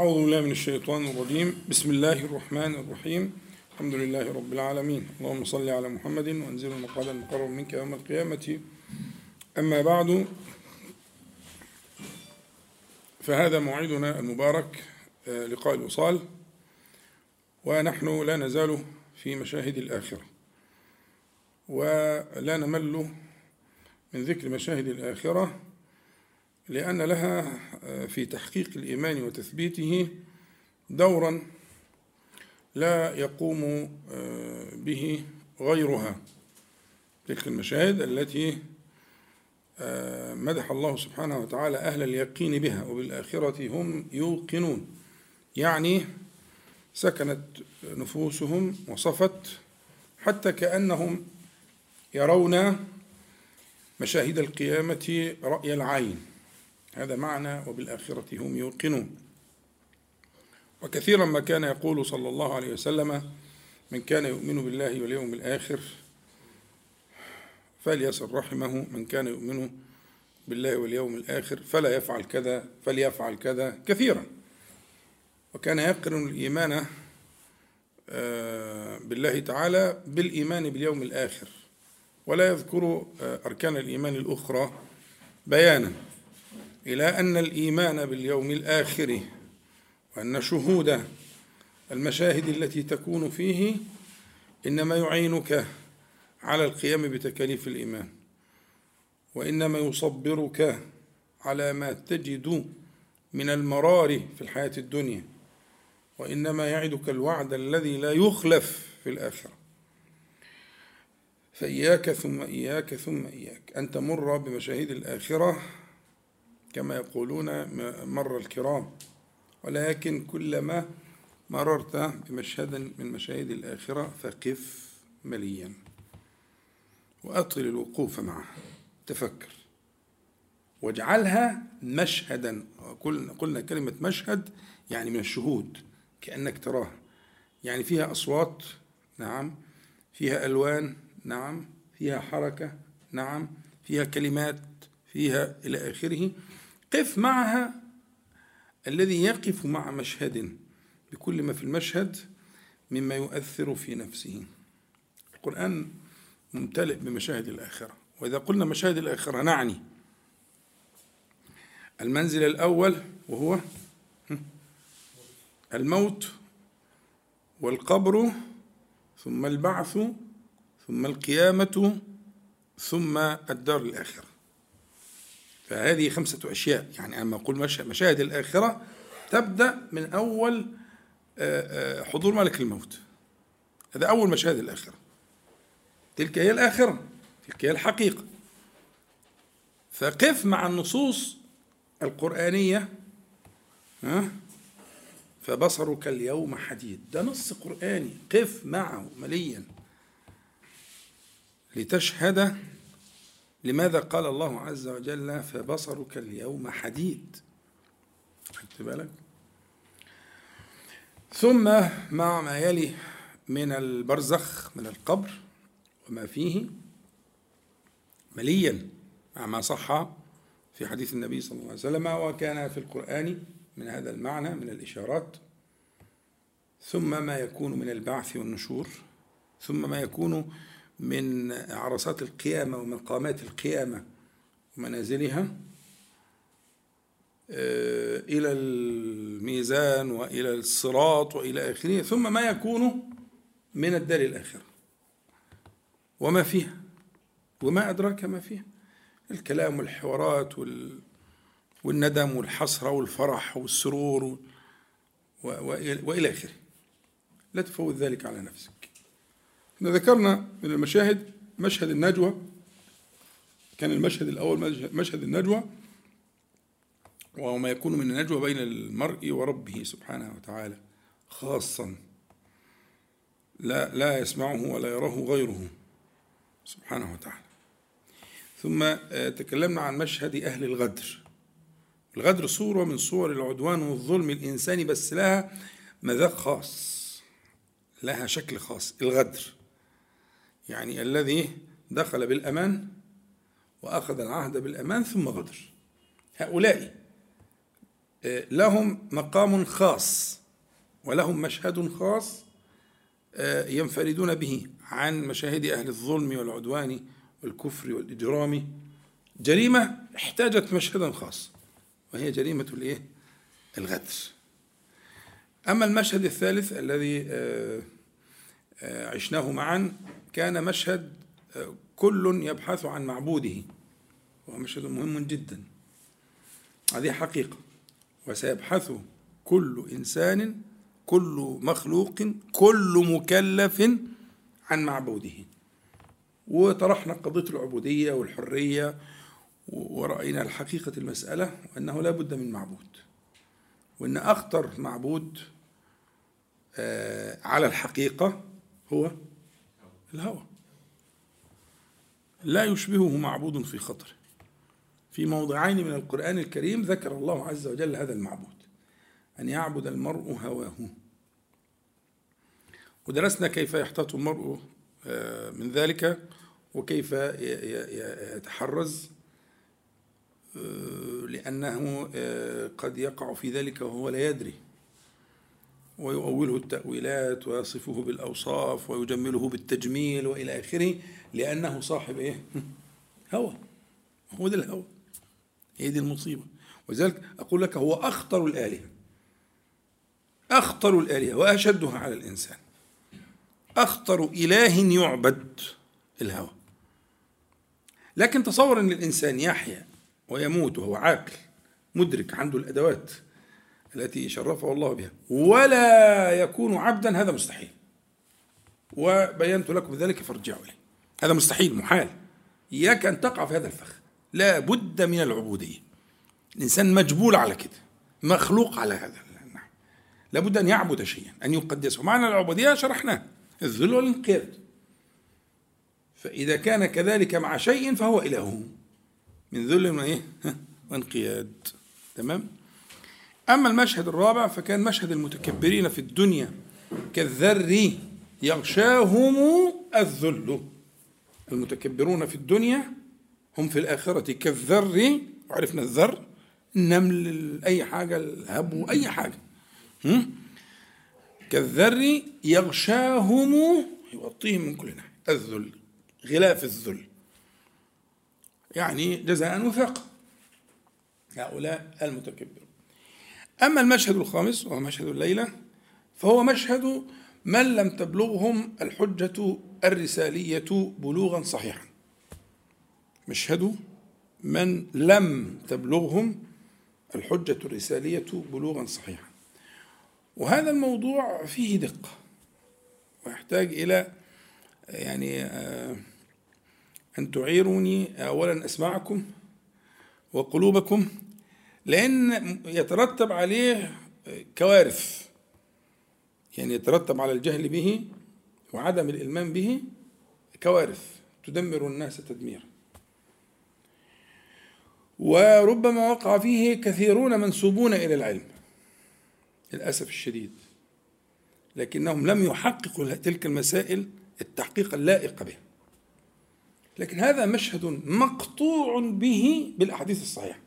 أعوذ بالله من الشيطان الرجيم. بسم الله الرحمن الرحيم. الحمد لله رب العالمين. اللهم صل على محمد وانزل المقعد المقرب منك يوم القيامة. أما بعد فهذا موعدنا المبارك آه، لقاء الوصال ونحن لا نزال في مشاهد الآخرة. ولا نمل من ذكر مشاهد الآخرة لأن لها في تحقيق الإيمان وتثبيته دورا لا يقوم به غيرها. تلك المشاهد التي مدح الله سبحانه وتعالى أهل اليقين بها وبالآخرة هم يوقنون. يعني سكنت نفوسهم وصفت حتى كأنهم يرون مشاهد القيامة رأي العين. هذا معنى وبالآخرة هم يوقنون. وكثيرا ما كان يقول صلى الله عليه وسلم من كان يؤمن بالله واليوم الآخر فليصل رحمه من كان يؤمن بالله واليوم الآخر فلا يفعل كذا فليفعل كذا كثيرا. وكان يقرن الإيمان بالله تعالى بالإيمان باليوم الآخر. ولا يذكر أركان الإيمان الأخرى بيانا. إلى أن الإيمان باليوم الآخر وأن شهود المشاهد التي تكون فيه إنما يعينك على القيام بتكاليف الإيمان وإنما يصبرك على ما تجد من المرار في الحياة الدنيا وإنما يعدك الوعد الذي لا يخلف في الآخرة. فإياك ثم إياك ثم إياك أن تمر بمشاهد الآخرة كما يقولون مر الكرام. ولكن كلما مررت بمشهد من مشاهد الآخرة فقف مليا. وأطل الوقوف معه. تفكر. واجعلها مشهدا. قلنا كلمة مشهد يعني من الشهود. كأنك تراها. يعني فيها أصوات نعم. فيها ألوان نعم. فيها حركة نعم. فيها كلمات فيها إلى آخره. قف معها الذي يقف مع مشهد بكل ما في المشهد مما يؤثر في نفسه. القرآن ممتلئ بمشاهد الآخرة. وإذا قلنا مشاهد الآخرة نعني المنزل الأول وهو الموت والقبر ثم البعث ثم القيامة ثم الدار الآخرة. فهذه خمسة أشياء. يعني أما أقول مشاهد الآخرة تبدأ من أول حضور ملك الموت. هذا أول مشاهد الآخرة. تلك هي الآخرة. تلك هي الحقيقة. فقف مع النصوص القرآنية ها؟ فبصرك اليوم حديد. ده نص قرآني. قف معه مليا. لتشهد لماذا قال الله عز وجل فبصرك اليوم حديد؟ خدت بالك؟ ثم مع ما يلي من البرزخ من القبر وما فيه مليا مع ما صح في حديث النبي صلى الله عليه وسلم وكان في القرآن من هذا المعنى من الإشارات. ثم ما يكون من البعث والنشور. ثم ما يكون من عرصات القيامة ومقامات القيامة ومنازلها إلى الميزان وإلى الصراط وإلى آخره ثم ما يكون من الدار الآخرة. وما فيها؟ وما أدراك ما فيها؟ الكلام والحوارات وال والندم والحسرة والفرح والسرور وإلى آخره. لا تفوت ذلك على نفسك. إحنا ذكرنا من المشاهد مشهد النجوى. كان المشهد الأول مشهد النجوى وهو ما يكون من النجوى بين المرء وربه سبحانه وتعالى خاصا. لا لا يسمعه ولا يراه غيره سبحانه وتعالى. ثم تكلمنا عن مشهد أهل الغدر. الغدر صورة من صور العدوان والظلم الإنساني بس لها مذاق خاص لها شكل خاص. الغدر. يعني الذي دخل بالأمان وأخذ العهد بالأمان ثم غدر. هؤلاء آه، لهم مقام خاص ولهم مشهد خاص آه، ينفردون به عن مشاهد أهل الظلم والعدوان والكفر والإجرام. جريمة احتاجت مشهدا خاص وهي جريمة الإيه؟ الغدر. أما المشهد الثالث الذي آه، عشناه معا كان مشهد كل يبحث عن معبوده. وهو مشهد مهم جدا. هذه حقيقة. وسيبحث كل إنسان كل مخلوق كل مكلف عن معبوده. وطرحنا قضية العبودية والحرية ورأينا الحقيقة المسألة وأنه لا بد من معبود. وأن أخطر معبود آه، على الحقيقة هو الهوى. لا يشبهه معبود في خطره في موضعين من القرآن الكريم ذكر الله عز وجل هذا المعبود. أن يعبد المرء هواه. ودرسنا كيف يحتاط المرء آه، من ذلك وكيف يتحرز آه، لأنه آه، قد يقع في ذلك وهو لا يدري. ويؤوله التأويلات ويصفه بالأوصاف ويجمله بالتجميل وإلى آخره لأنه صاحب إيه؟ هوى. هو ده الهوى. هي دي المصيبة. ولذلك أقول لك هو أخطر الآلهة. أخطر الآلهة وأشدها على الإنسان. أخطر إله يعبد الهوى. لكن تصور أن الإنسان يحيا ويموت وهو عاقل مدرك عنده الأدوات التي شرفه الله بها. ولا يكون عبدا هذا مستحيل. وبينت لكم ذلك فارجعوا إليه. هذا مستحيل محال. إياك أن تقع في هذا الفخ. لا بد من العبودية. الإنسان مجبول على كده مخلوق على هذا. لابد أن يعبد شيئا أن يقدسه. معنى العبودية شرحناه الذل والانقياد. فإذا كان كذلك مع شيء فهو إله من ذل وإيه؟ وانقياد. تمام؟ أما المشهد الرابع فكان مشهد المتكبرين في الدنيا كالذر يغشاهم الذل. المتكبرون في الدنيا هم في الآخرة كالذر وعرفنا الذر النمل أي حاجة الهبو أي حاجة. كالذر يغشاهم يغطيهم من كل ناحية. الذل غلاف الذل. يعني جزاء وفاقا هؤلاء المتكبرون أما المشهد الخامس وهو مشهد الليلة فهو مشهد من لم تبلغهم الحجة الرسالية بلوغا صحيحا. مشهد من لم تبلغهم الحجة الرسالية بلوغا صحيحا. وهذا الموضوع فيه دقة ويحتاج إلى يعني آه، أن تعيروني أولا أسمعكم وقلوبكم لأن يترتب عليه كوارث. يعني يترتب على الجهل به وعدم الإلمام به كوارث تدمر الناس تدميرا. وربما وقع فيه كثيرون منسوبون إلى العلم للأسف الشديد لكنهم لم يحققوا تلك المسائل التحقيق اللائق به. لكن هذا مشهد مقطوع به بالأحاديث الصحيحة.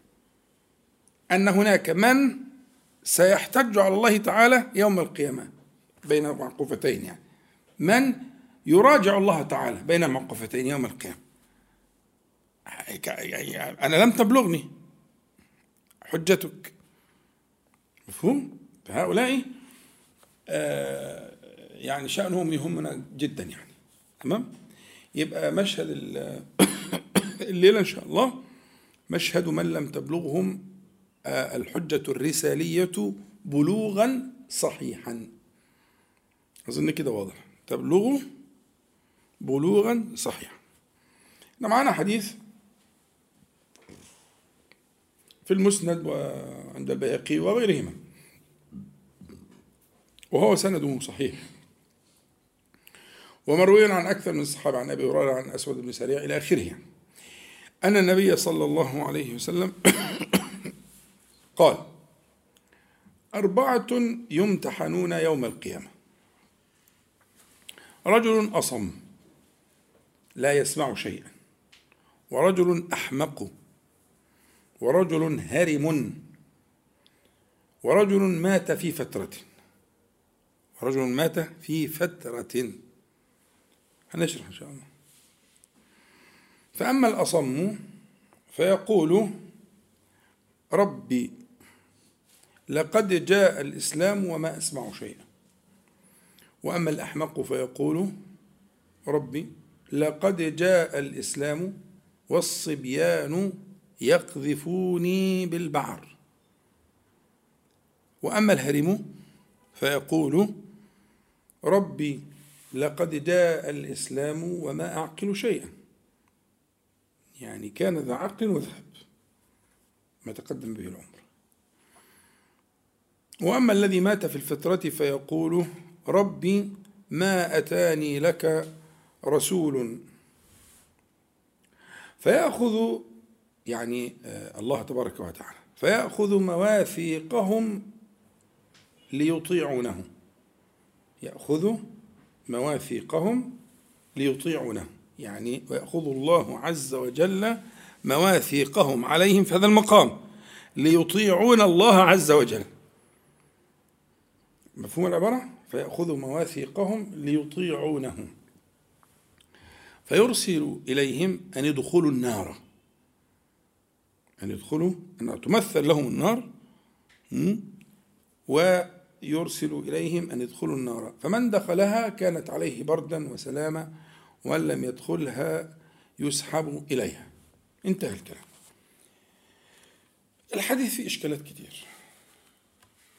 أن هناك من سيحتج على الله تعالى يوم القيامة بين معقوفتين يعني من يراجع الله تعالى بين الموقفتين يوم القيامة أنا لم تبلغني حجتك مفهوم؟ فهؤلاء آه يعني شأنهم يهمنا جدا يعني تمام؟ يبقى مشهد الليلة إن شاء الله مشهد من لم تبلغهم الحجة الرسالية بلوغا صحيحا. أظن كده واضح. تبلغوا بلوغا صحيحا. إحنا معانا حديث في المسند وعند البيهقي وغيرهما. وهو سنده صحيح. ومروي عن أكثر من الصحابة عن أبي هريرة عن أسود بن سريع إلى آخره. أن النبي صلى الله عليه وسلم قال أربعة يمتحنون يوم القيامة. رجل أصم لا يسمع شيئا. ورجل أحمق ورجل هرم ورجل مات في فترة. رجل مات في فترة. هنشرح إن شاء الله. فأما الأصم فيقول ربي لقد جاء الإسلام وما أسمع شيئا. وأما الأحمق فيقول ربي لقد جاء الإسلام والصبيان يقذفوني بالبعر وأما الهرم فيقول ربي لقد جاء الإسلام وما أعقل شيئا. يعني كان ذا عقل وذهب. ما تقدم به العمر. وأما الذي مات في الفترة فيقول ربي ما أتاني لك رسول. فيأخذ يعني آه، الله تبارك وتعالى فيأخذ مواثيقهم ليطيعونه. يأخذ مواثيقهم ليطيعونه. يعني ويأخذ الله عز وجل مواثيقهم عليهم في هذا المقام ليطيعون الله عز وجل. مفهوم العبارة؟ فيأخذ مواثيقهم ليطيعونه فيرسل إليهم أن يدخلوا النار. أن يدخلوا أن تمثل لهم النار ويرسل إليهم أن يدخلوا النار. فمن دخلها كانت عليه بردا وسلاما ومن لم يدخلها يسحب إليها. انتهى الكلام. الحديث فيه إشكالات كتير.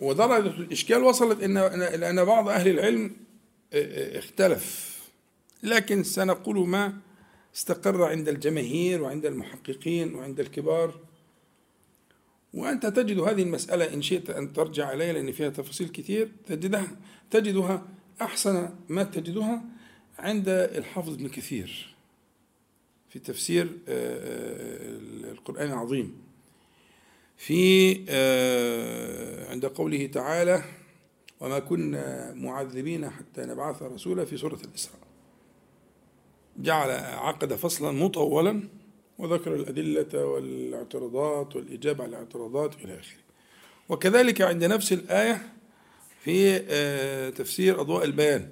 ودرجة الإشكال وصلت إن أن بعض أهل العلم اختلف. لكن سنقول ما استقر عند الجماهير وعند المحققين وعند الكبار. وأنت تجد هذه المسألة إن شئت أن ترجع إليها لأن فيها تفاصيل كثير تجدها تجدها أحسن ما تجدها عند الحافظ ابن كثير في تفسير القرآن العظيم. في آه، عند قوله تعالى وما كنا معذبين حتى نبعث رسولا في سورة الإسراء. جعل عقد فصلا مطولا وذكر الأدلة والاعتراضات والإجابة على الاعتراضات إلى آخره. وكذلك عند نفس الآية في آه، تفسير أضواء البيان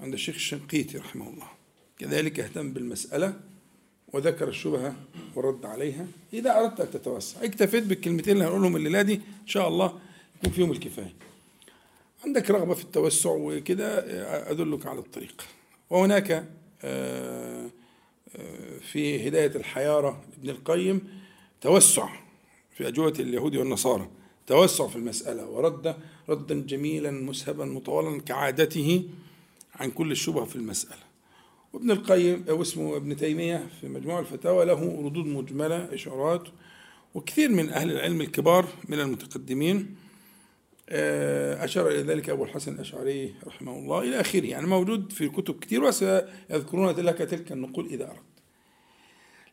عند الشيخ الشنقيطي رحمه الله. كذلك اهتم بالمسألة وذكر الشبهة ورد عليها. إذا أردت أن تتوسع اكتفيت بالكلمتين اللي هنقولهم الليلة دي إن شاء الله يكون فيهم الكفاية. عندك رغبة في التوسع وكده أدلك على الطريق. وهناك آه، آه، في هداية الحيارة ابن القيم توسع في أجوبة اليهود والنصارى. توسع في المسألة ورد ردا جميلا مسهبا مطولا كعادته عن كل الشبهة في المسألة. وابن القيم أو اسمه ابن تيمية في مجموع الفتاوى له ردود مجملة إشارات وكثير من أهل العلم الكبار من المتقدمين. آه، أشار إلى ذلك أبو الحسن الأشعري رحمه الله إلى آخره. يعني موجود في كتب كثير وسيذكرون لك تلك النقول إذا أردت.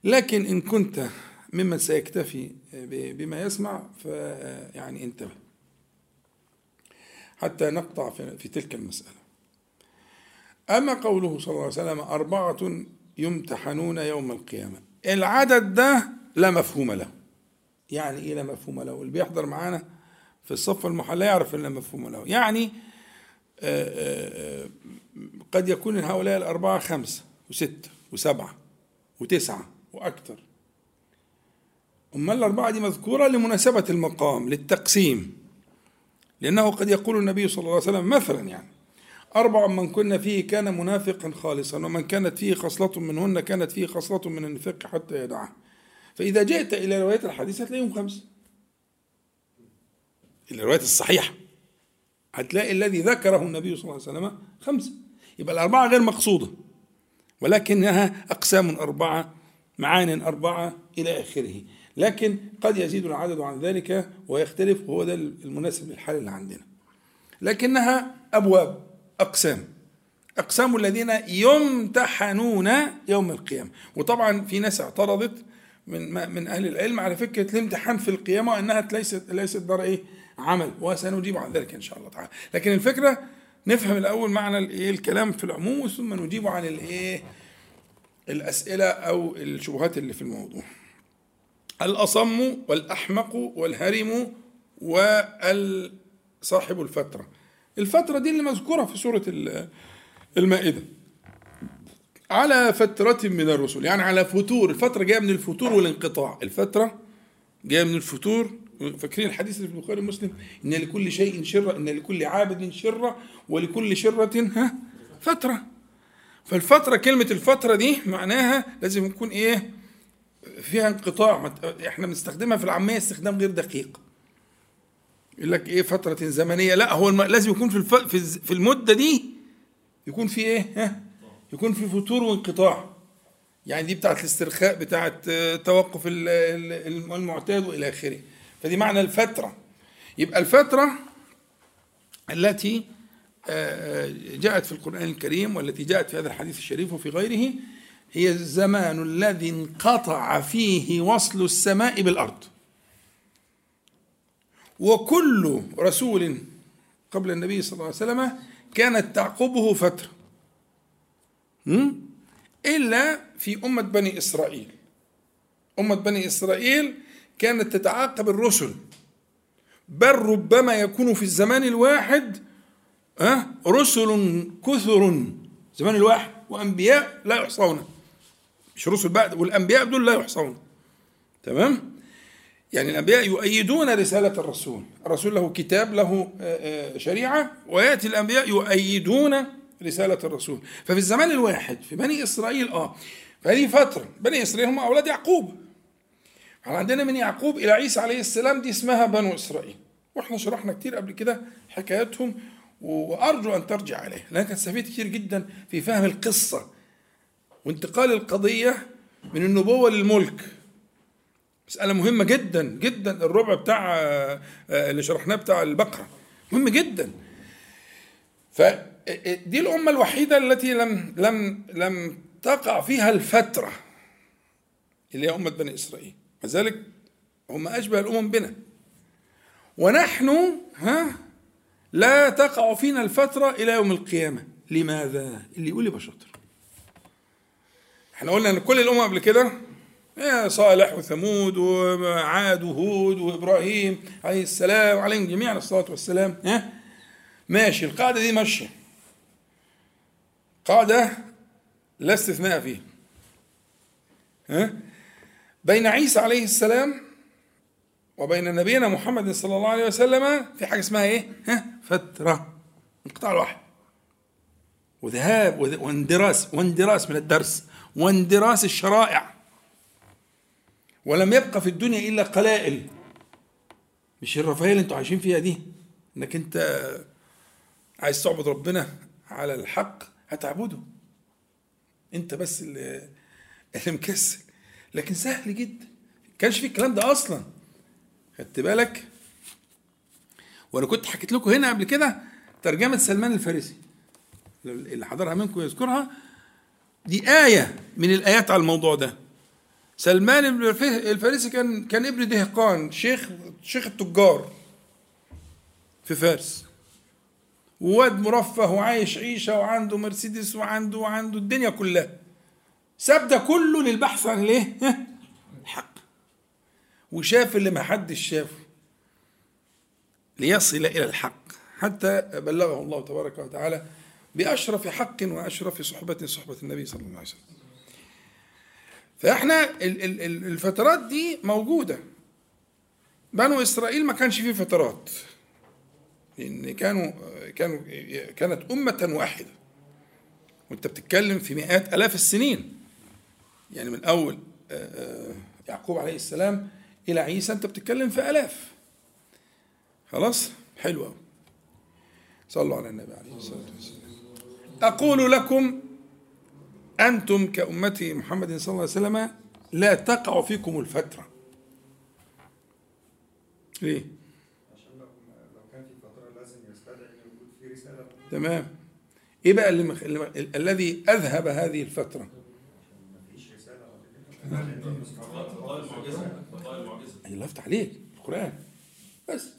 لكن إن كنت ممن سيكتفي بما يسمع فيعني انتبه. حتى نقطع في تلك المسألة. أما قوله صلى الله عليه وسلم أربعة يمتحنون يوم القيامة. العدد ده لا مفهوم له. يعني إيه لا مفهوم له؟ اللي بيحضر معانا في الصف المحل لا يعرف لا مفهوم له. يعني آه، آه، آه، قد يكون هؤلاء الأربعة خمسة وستة وسبعة وتسعة وأكثر. أما الأربعة دي مذكورة لمناسبة المقام للتقسيم. لأنه قد يقول النبي صلى الله عليه وسلم مثلا يعني. أربع من كنا فيه كان منافقا خالصا ومن كانت فيه خصلة منهن كانت فيه خصلة من النفاق حتى يدعها فإذا جئت إلى رواية الحديث هتلاقيهم خمسة الرواية الصحيحة هتلاقي الذي ذكره النبي صلى الله عليه وسلم خمسة يبقى الأربعة غير مقصودة ولكنها أقسام أربعة معان أربعة إلى آخره. لكن قد يزيد العدد عن ذلك ويختلف وهو ده المناسب للحال اللي عندنا. لكنها أبواب. أقسام. أقسام الذين يمتحنون يوم القيامة. وطبعا في ناس اعترضت من من أهل العلم على فكرة الامتحان في القيامة أنها ليست ليست دار إيه؟ عمل. وسنجيب عن ذلك إن شاء الله تعالى. لكن الفكرة نفهم الأول معنى الإيه الكلام في العموم ثم نجيب عن الإيه الأسئلة أو الشبهات اللي في الموضوع. الأصم والأحمق والهرم وصاحب الفترة. الفترة دي اللي مذكورة في سورة المائدة. على فترة من الرسل يعني على فتور. الفترة جاية من الفتور والانقطاع. الفترة جاية من الفتور. فاكرين الحديث اللي في البخاري ومسلم؟ إن لكل شيء شرة إن لكل عابد شرة ولكل شرة ها؟ فترة. فالفترة كلمة الفترة دي معناها لازم يكون إيه؟ فيها انقطاع. إحنا بنستخدمها في العامية استخدام غير دقيق. يقول لك إيه فترة زمنية؟ لا هو. لازم يكون في. في المدة دي يكون في إيه؟ ها؟ يكون في فتور وانقطاع. يعني دي بتاعت الاسترخاء بتاعت توقف المعتاد وإلى آخره. فدي معنى الفترة. يبقى الفترة التي جاءت في القرآن الكريم والتي جاءت في هذا الحديث الشريف وفي غيره هي الزمان الذي انقطع فيه وصل السماء بالأرض. وكل رسول قبل النبي صلى الله عليه وسلم كانت تعقبه فترة إلا في أمة بني إسرائيل. أمة بني إسرائيل كانت تتعاقب الرسل. بل ربما يكون في الزمان الواحد؟ رسل كثر. زمان الواحد وأنبياء لا يحصون. مش رسل بعد والأنبياء دول لا يحصون. تمام؟ يعني الأنبياء يؤيدون رسالة الرسول. الرسول له كتاب له شريعة ويأتي الأنبياء يؤيدون رسالة الرسول. ففي الزمان الواحد في بني إسرائيل آه فهذه فترة بني إسرائيل هم أولاد يعقوب. عندنا من يعقوب إلى عيسى عليه السلام دي اسمها بنو إسرائيل. وإحنا شرحنا كتير قبل كده حكاياتهم وأرجو أن ترجع عليها لأنك هتستفيد كتير جدا في فهم القصة وانتقال القضية من النبوة للملك. مسألة مهمة جدا جدا الربع بتاع اللي شرحناه بتاع البقرة. مهم جدا. فدي الأمة الوحيدة التي لم لم لم تقع فيها الفترة اللي هي أمة بني إسرائيل. لذلك هم أشبه الأمم بنا. ونحن ها لا تقع فينا الفترة إلى يوم القيامة. لماذا؟ اللي يقول يبقى شاطر إحنا قلنا إن كل الأمم قبل كده صالح وثمود وعاد وهود وإبراهيم عليه السلام عليهم جميعا الصلاة والسلام ها؟ ماشي القاعدة دي ماشية. قاعدة لا استثناء فيها. ها؟ بين عيسى عليه السلام وبين نبينا محمد صلى الله عليه وسلم في حاجة اسمها إيه؟ ها؟ فترة انقطاع الوحي وذهاب واندراس واندراس من الدرس واندراس الشرائع. ولم يبقى في الدنيا إلا قلائل. مش الرفاهية اللي أنتوا عايشين فيها دي. إنك انت عايز تعبد ربنا على الحق هتعبده. انت بس اللي اللي مكسل. لكن سهل جدا. كانش في الكلام ده أصلا. خدت بالك؟ وأنا كنت حكيت لكم هنا قبل كده ترجمة سلمان الفارسي. اللي حضرها منكم يذكرها. دي آية من الآيات على الموضوع ده. سلمان الفارسي كان كان ابن دهقان شيخ شيخ التجار في فارس. وواد مرفه وعايش عيشة وعنده مرسيدس وعنده وعنده الدنيا كلها. ساب ده كله للبحث عن الايه؟ الحق. وشاف اللي ما حدش شافه. ليصل إلى الحق. حتى بلغه الله تبارك وتعالى بأشرف حق وأشرف صحبة صحبة النبي صلى الله عليه وسلم. فإحنا الفترات دي موجودة. بنو إسرائيل ما كانش فيه فترات. لأن كانوا كانوا كانت أمة واحدة. وأنت بتتكلم في مئات آلاف السنين. يعني من أول يعقوب عليه السلام إلى عيسى أنت بتتكلم في آلاف. خلاص؟ حلو أوي. صلوا على النبي عليه الصلاة والسلام. أقول لكم أنتم كأمتي محمد صلى الله عليه وسلم لا تقع فيكم الفترة. ليه؟ عشان لو كان في فترة لازم يستدعي في رسالة تمام. إيه بقى اللي مخ... الذي أذهب هذه بقاء المعجزة أنا لفت عليك القرآن. بس.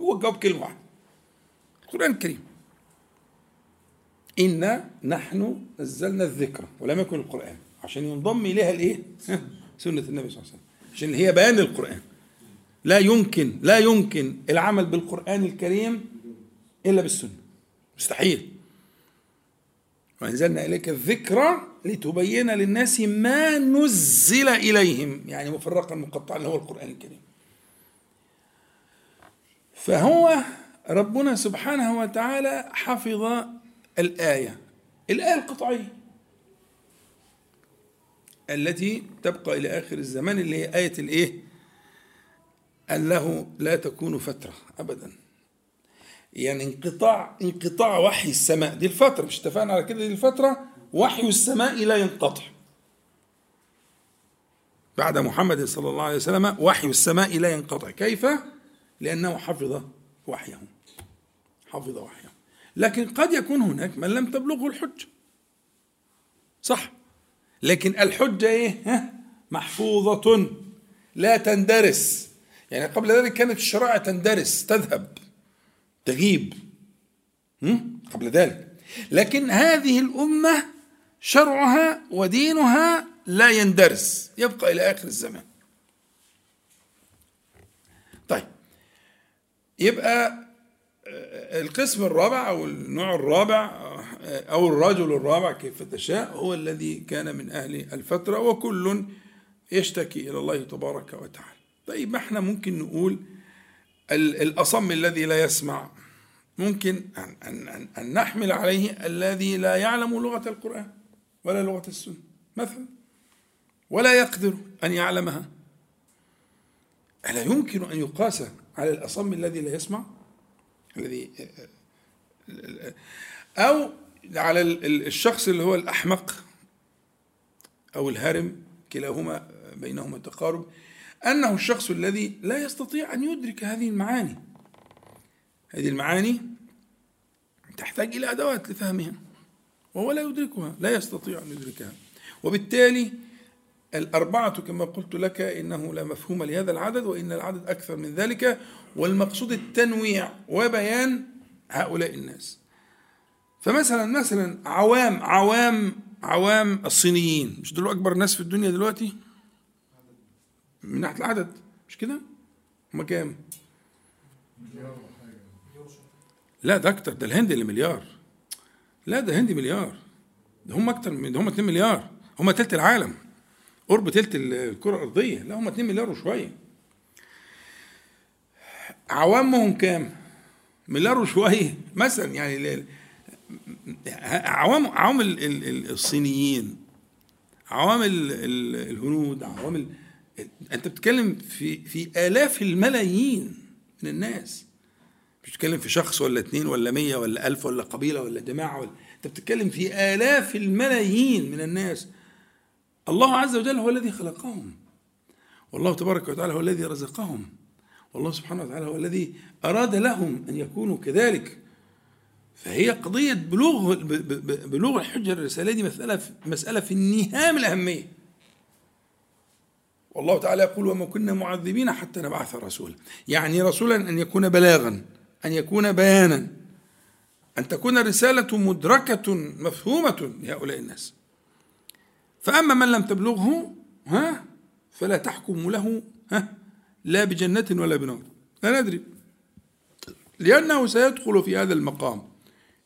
هو الجواب كلمة واحدة. القرآن الكريم. إنا نحن نزلنا الذكر ولم يكن القرآن عشان ينضم إليها الإيه؟ سنة النبي صلى الله عليه وسلم عشان هي بيان القرآن لا يمكن لا يمكن العمل بالقرآن الكريم إلا بالسنة. مستحيل. وأنزلنا إليك الذكرى لتبين للناس ما نزل إليهم يعني مفرقا مقطعا اللي هو القرآن الكريم. فهو ربنا سبحانه وتعالى حفظ الآية. الآية القطعية. التي تبقى إلى آخر الزمان اللي هي آية الإيه؟ أن له لا تكون فترة. أبدا. يعني انقطاع انقطاع وحي السماء. دي الفترة. مش اتفقنا على كده؟ دي الفترة. وحي السماء لا ينقطع. بعد محمد صلى الله عليه وسلم وحي السماء لا ينقطع. كيف؟ لأنه حفظ وحيه. حفظ وحيه. لكن قد يكون هناك من لم تبلغه الحجة صح. لكن الحجة إيه؟ محفوظة. لا تندرس. يعني قبل ذلك كانت الشرائع تندرس تذهب تغيب؟ قبل ذلك. لكن هذه الأمة شرعها ودينها لا يندرس. يبقى إلى آخر الزمان. طيب. يبقى القسم الرابع أو النوع الرابع أو الرجل الرابع كيف تشاء هو الذي كان من أهل الفترة وكل يشتكي إلى الله تبارك وتعالى. طيب ما إحنا ممكن نقول الأصم الذي لا يسمع؟ ممكن أن, أن, أن, أن نحمل عليه الذي لا يعلم لغة القرآن ولا لغة السنة مثلا. ولا يقدر أن يعلمها. ألا يمكن أن يقاس على الأصم الذي لا يسمع؟ الذي أو على الشخص اللي هو الأحمق أو الهرم كلاهما بينهما تقارب أنه الشخص الذي لا يستطيع أن يدرك هذه المعاني. هذه المعاني تحتاج إلى أدوات لفهمها وهو لا يدركها لا يستطيع أن يدركها. وبالتالي الأربعة كما قلت لك إنه لا مفهوم لهذا العدد وإن العدد أكثر من ذلك والمقصود التنويع وبيان هؤلاء الناس. فمثلا مثلا عوام عوام عوام الصينيين. مش دول أكبر ناس في الدنيا دلوقتي؟ من ناحية العدد مش كده؟ هم كام؟ لا ده أكتر ده الهند اللي مليار. لا ده الهند مليار. ده هم أكتر من ده هم 2 مليار. هم تلت العالم. قرب تلت الكرة الأرضية لا هم 2 مليار وشوية. عوامهم كام؟ مليار وشوية. مثلا يعني عوام عوام الصينيين عوام الهنود عوام أنت بتتكلم في في آلاف الملايين من الناس. مش بتتكلم في شخص ولا اثنين ولا مية ولا ألف ولا قبيلة ولا جماعة ولا أنت بتتكلم في آلاف الملايين من الناس. الله عز وجل هو الذي خلقهم. والله تبارك وتعالى هو الذي رزقهم. والله سبحانه وتعالى هو الذي أراد لهم أن يكونوا كذلك. فهي قضية بلوغ بلوغ الحجة الرسالة دي مسألة مسألة في النهاية من الأهمية. والله تعالى يقول وما كنا معذبين حتى نبعث رسولا. يعني رسولا أن يكون بلاغا أن يكون بيانا. أن تكون الرسالة مدركة مفهومة لهؤلاء الناس. فأما من لم تبلغه ها فلا تحكم له ها لا بجنة ولا بنار. لا ندري. لأنه سيدخل في هذا المقام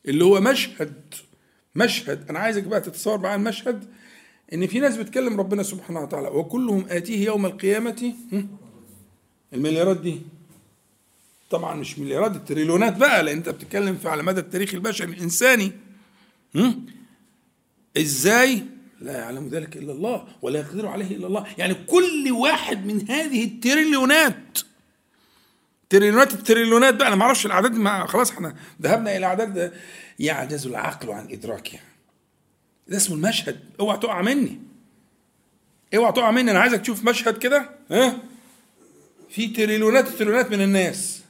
اللي هو مشهد مشهد. أنا عايزك بقى تتصور معايا المشهد إن في ناس بتكلم ربنا سبحانه وتعالى وكلهم آتيه يوم القيامة المليارات دي. طبعا مش مليارات التريليونات بقى لأن أنت بتتكلم في على مدى التاريخ البشري الإنساني إزاي لا يعلم ذلك إلا الله ولا يقدر عليه إلا الله. يعني كل واحد من هذه التريليونات تريليونات التريليونات بقى أنا ما أعرفش الأعداد ما خلاص إحنا ذهبنا إلى أعداد يعجز العقل عن ادراكها ده اسمه المشهد. اوعى تقع مني. اوعى تقع مني. أنا عايزك تشوف مشهد كده ها؟ في تريليونات التريليونات من الناس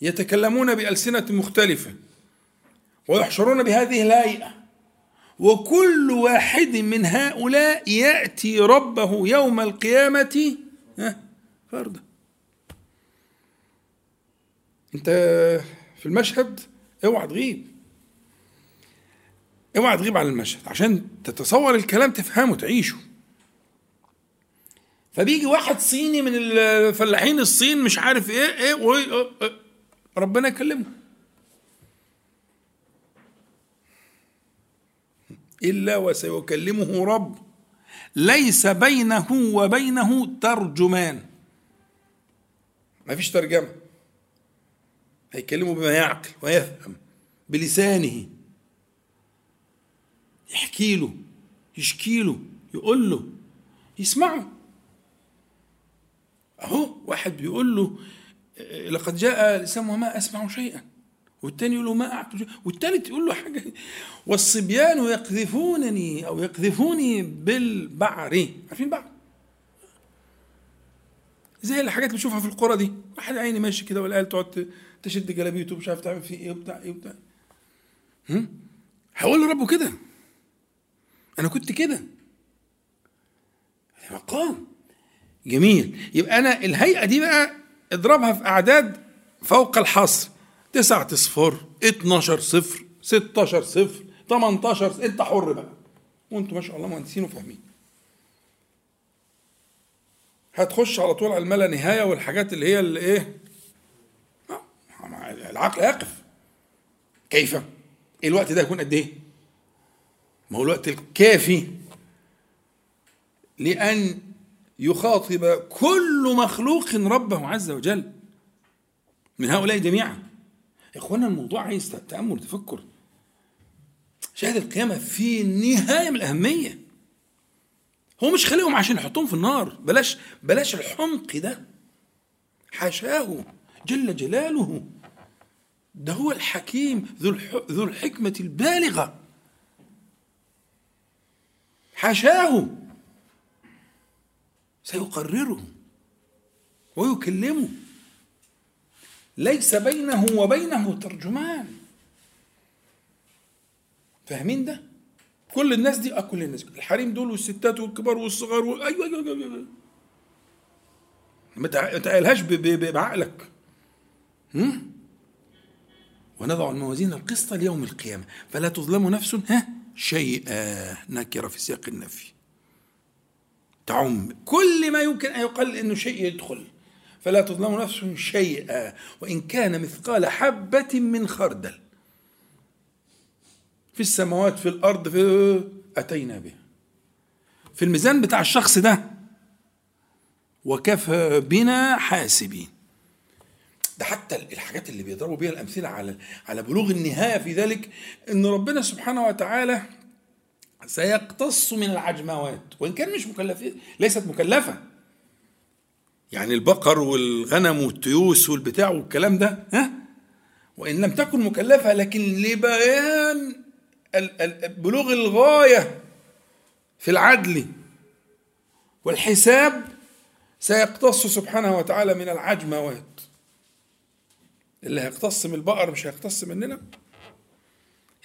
يتكلمون بألسنة مختلفة ويحشرون بهذه الهيئة. وكل واحد من هؤلاء يأتي ربه يوم القيامة فردا انت في المشهد اوعى تغيب. اوعى تغيب عن المشهد عشان تتصور الكلام تفهمه تعيشه. فبيجي واحد صيني من الفلاحين الصين مش عارف إيه إيه, وإيه إيه ربنا يكلمه. إلا وسيكلمه رب. ليس بينه وبينه ترجمان. ما فيش ترجمة. هيكلمه بما يعقل ويفهم بلسانه. يحكي له يشكي له يقول له يسمعه. أهو واحد بيقول له لقد جاء الاسلام وما أسمع شيئا. والتاني يقول له ما شيئا والتالت يقول له حاجة. والصبيان يقذفونني أو يقذفوني بالبعر. عارفين البعر زي الحاجات اللي بنشوفها في القرى دي. واحد عيني ماشي كده والعيال تقعد تشد جلابيته مش عارف تعمل فيه إيه وبتاع إيه وبتاع. هقول لربه كده. أنا كنت كده. مقام. جميل. يبقى أنا الهيئة دي بقى اضربها في أعداد فوق الحصر. تسعة اصفار 12 صفر 16 صفر 18 انت حر بقى. وانتوا ما شاء الله مهندسين وفاهمين. هتخش على طول على الملا نهاية والحاجات اللي هي اللي إيه؟ العقل يقف. كيف؟ الوقت ده يكون قد إيه؟ ما هو الوقت الكافي لأن يخاطب كل مخلوق ربه عز وجل من هؤلاء جميعا. إخوانا الموضوع عايز تأمل وتفكر شهادة القيامة في نهاية من الأهمية. هو مش خلقهم عشان يحطهم في النار. بلاش بلاش الحمق ده. حاشاه جل جلاله. ده هو الحكيم ذو ذو الحكمة البالغة. حاشاه. سيقرره ويكلمه. ليس بينه وبينه ترجمان. فاهمين ده؟ كل الناس دي آه كل الناس. الحريم دول والستات والكبار والصغار و... أيوه أيوه أيوه, أيوة. ما تعقلهاش بعقلك. هم؟ ونضع الموازين القسط ليوم القيامة. فلا تظلم نفس ها شيئا نكرة في سياق النفي. تعم. كل ما يمكن أن يقال أنه شيء يدخل. فلا تظلم نفس شيئا وإن كان مثقال حبة من خردل. في السماوات في الأرض في أتينا به في الميزان بتاع الشخص ده وكفى بنا حاسبين. ده حتى الحاجات اللي بيضربوا بيها الأمثلة على على بلوغ النهاية في ذلك إن ربنا سبحانه وتعالى سيقتص من العجموات. وإن كان مش مكلفه ليست مكلفة. يعني البقر والغنم والتيوس والبتاع والكلام ده ها؟ وإن لم تكن مكلفة لكن لبيان بلوغ الغاية في العدل والحساب سيقتص سبحانه وتعالى من العجموات. اللي هيقتص من البقر مش هيقتص مننا.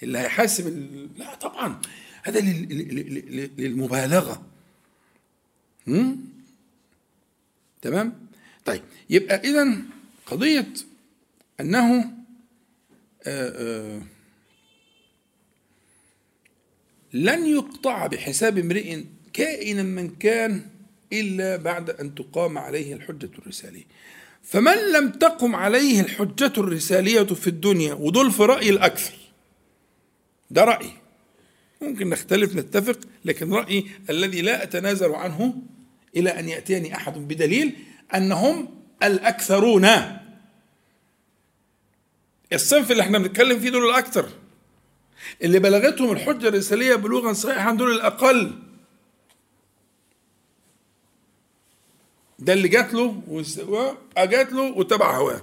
اللي هيحاسب ال... لا طبعا. هذا للمبالغة. هم؟ تمام؟ طيب يبقى اذا قضية أنه آآ آآ لن يقطع بحساب امرئ كائنا من كان إلا بعد أن تقام عليه الحجة الرسالية. فمن لم تقم عليه الحجة الرسالية في الدنيا ودول في رأي الأكثر ده رأي. ممكن نختلف نتفق لكن رأيي الذي لا أتنازل عنه إلى أن يأتيني أحد بدليل أنهم الأكثرون. الصنف اللي إحنا بنتكلم فيه دول الأكثر. اللي بلغتهم الحجة الرسالية بلوغا صحيحا دول الأقل. ده اللي جات له جات له واتبع هواه.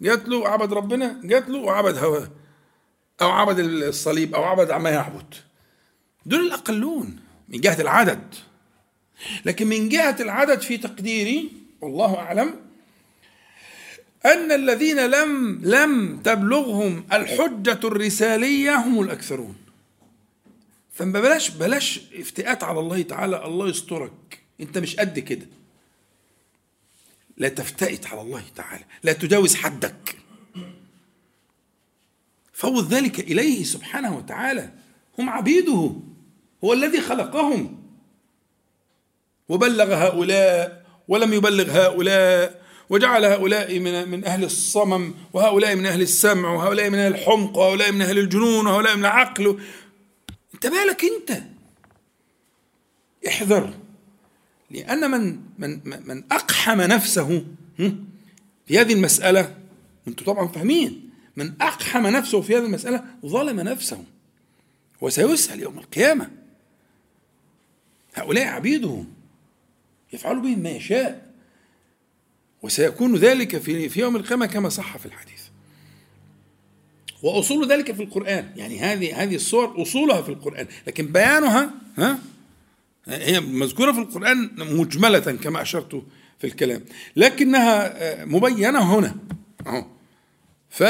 جات له وعبد ربنا جات له وعبد هواه. أو عبد الصليب أو عبد ما يعبد. دول الأقلون من جهة العدد. لكن من جهة العدد في تقديري والله أعلم أن الذين لم لم تبلغهم الحجة الرسالية هم الأكثرون. فما بلاش بلاش افتئات على الله تعالى الله يسترك. أنت مش قد كده. لا تفتئت على الله تعالى. لا تجاوز حدك. فوض ذلك إليه سبحانه وتعالى. هم عبيده. هو الذي خلقهم. وبلغ هؤلاء ولم يبلغ هؤلاء وجعل هؤلاء من من أهل الصمم وهؤلاء من أهل السمع وهؤلاء من أهل الحمق وهؤلاء من أهل الجنون وهؤلاء من العقل. انت مالك انت؟ احذر لأن من من من أقحم نفسه في هذه المسألة أنتم طبعا فاهمين من أقحم نفسه في هذه المسألة ظلم نفسه. وسيسأل يوم القيامة. هؤلاء عبيده يفعل بهم ما يشاء. وسيكون ذلك في في يوم القيامة كما صح في الحديث. وأصول ذلك في القرآن. يعني هذه هذه الصور أصولها في القرآن. لكن بيانها ها هي مذكورة في القرآن مجملة كما أشرت في الكلام. لكنها مبينة هنا. أهو. ف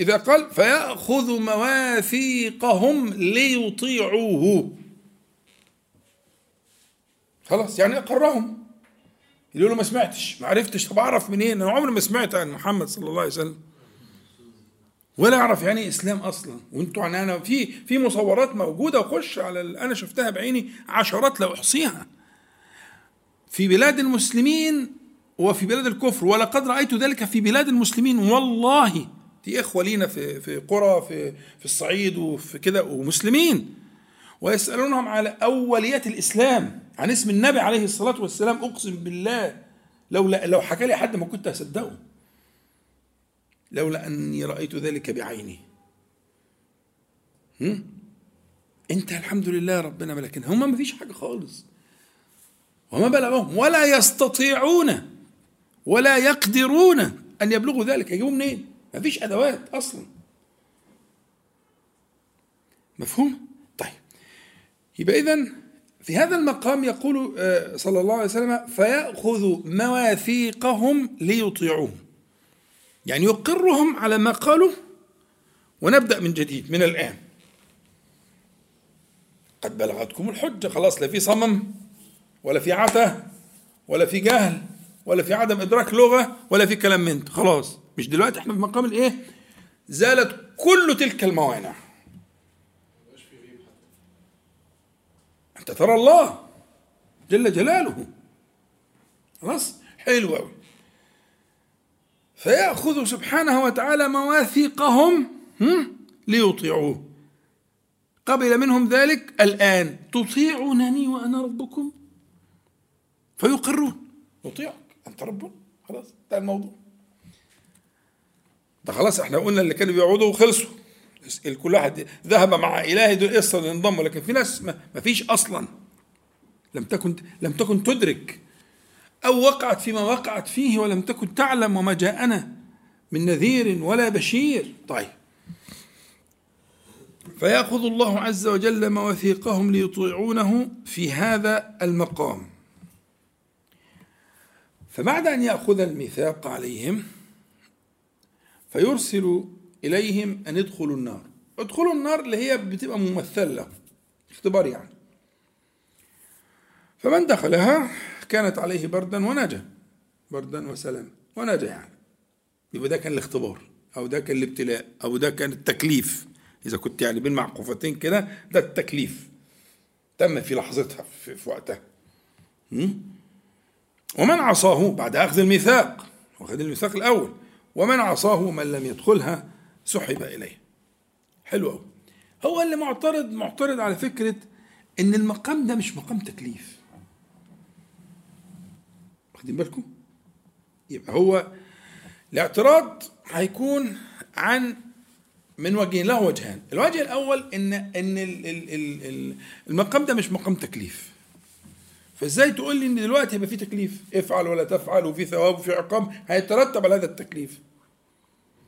إذا قال فيأخذ مواثيقهم ليطيعوه. خلاص يعني أقرهم يقول له ما سمعتش ما عرفتش. طب أعرف منين؟ أنا عمري ما سمعت عن محمد صلى الله عليه وسلم. ولا أعرف يعني إيه إسلام أصلا. وأنتوا يعني أنا في في مصورات موجودة. وخش على أنا شفتها بعيني عشرات لا أحصيها. في بلاد المسلمين وفي بلاد الكفر. ولقد رأيت ذلك في بلاد المسلمين. والله في إخوة لينا في في قرى في في الصعيد وفي كده ومسلمين. ويسألونهم على أوليات الإسلام عن اسم النبي عليه الصلاة والسلام أقسم بالله لو لو حكى لي حد ما كنت أصدقه لولا أني رأيت ذلك بعيني هم؟ أنت الحمد لله ربنا لكن هم ما فيش حاجة خالص وما بلغهم ولا يستطيعون ولا يقدرون أن يبلغوا ذلك يجيبوا منين؟ ما فيش أدوات أصلا مفهوم؟ يبقى إذا في هذا المقام يقول صلى الله عليه وسلم فيأخذ مواثيقهم ليطيعوه. يعني يقرهم على ما قالوا ونبدأ من جديد من الآن. قد بلغتكم الحجة خلاص لا في صمم ولا في عتة ولا في جهل ولا في عدم إدراك لغة ولا في كلام من خلاص مش دلوقتي إحنا في مقام الإيه؟ زالت كل تلك الموانع. أنت ترى الله جل جلاله. خلاص؟ حلو قوي فيأخذ سبحانه وتعالى مواثيقهم ليطيعوه. قبل منهم ذلك الآن. تطيعونني وأنا ربكم؟ فيقرون. نطيعك أنت ربنا. خلاص. ده الموضوع. ده خلاص إحنا قلنا اللي كانوا بيقعدوا وخلصوا. كل واحد ذهب مع إلهه دول قصة انضموا لكن في ناس ما فيش أصلا. لم تكن لم تكن تدرك. أو وقعت فيما وقعت فيه ولم تكن تعلم وما جاءنا من نذير ولا بشير. طيب. فيأخذ الله عز وجل مواثيقهم ليطيعونه في هذا المقام. فبعد أن يأخذ الميثاق عليهم فيرسل إليهم أن يدخلوا النار. ادخلوا النار اللي هي بتبقى ممثلة اختبار يعني. فمن دخلها كانت عليه بردا ونجا بردا وسلام ونجا يعني. يبقى ده كان الاختبار أو ده كان الابتلاء أو ده كان التكليف. إذا كنت يعني بين معقوفتين كده ده التكليف. تم في لحظتها في, في وقتها. ومن عصاه بعد أخذ الميثاق وأخذ الميثاق الأول. ومن عصاه من لم يدخلها سحب إليه. حلو قوي هو اللي معترض معترض على فكرة إن المقام ده مش مقام تكليف. واخدين بالكم؟ يبقى هو الاعتراض هيكون عن من وجهين له وجهان. الوجه الأول إن إن المقام ده مش مقام تكليف. فإزاي تقول لي إن دلوقتي هيبقى في تكليف؟ افعل ولا تفعل وفي ثواب وفي عقاب هيترتب على هذا التكليف.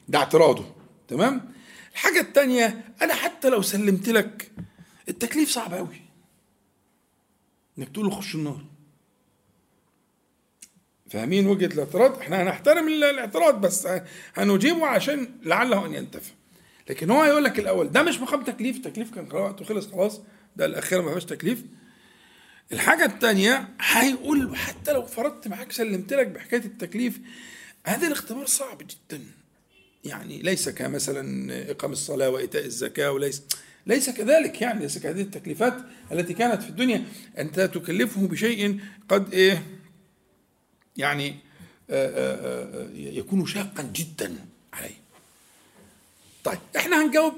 ده اعتراضه. تمام؟ الحاجة الثانية أنا حتى لو سلمت لك التكليف صعب أوي. إنك تقول له خش النار. فاهمين وجهة الاعتراض؟ إحنا هنحترم الاعتراض بس هنجيبه عشان لعله أن ينتفع. لكن هو هيقول لك الأول ده مش مقام تكليف التكليف كان وقته خلص خلاص. ده الأخير ما فيهاش تكليف. الحاجة الثانية هيقول حتى لو فرضت معاك سلمت لك بحكاية التكليف هذا الاختبار صعب جدا. يعني ليس كمثلا إقام الصلاة وإيتاء الزكاة وليس ليس كذلك يعني ليس كهذه التكليفات التي كانت في الدنيا. أنت تكلفه بشيء قد إيه؟ يعني آه، آه، آه، يكون شاقا جدا عليه. طيب إحنا هنجاوب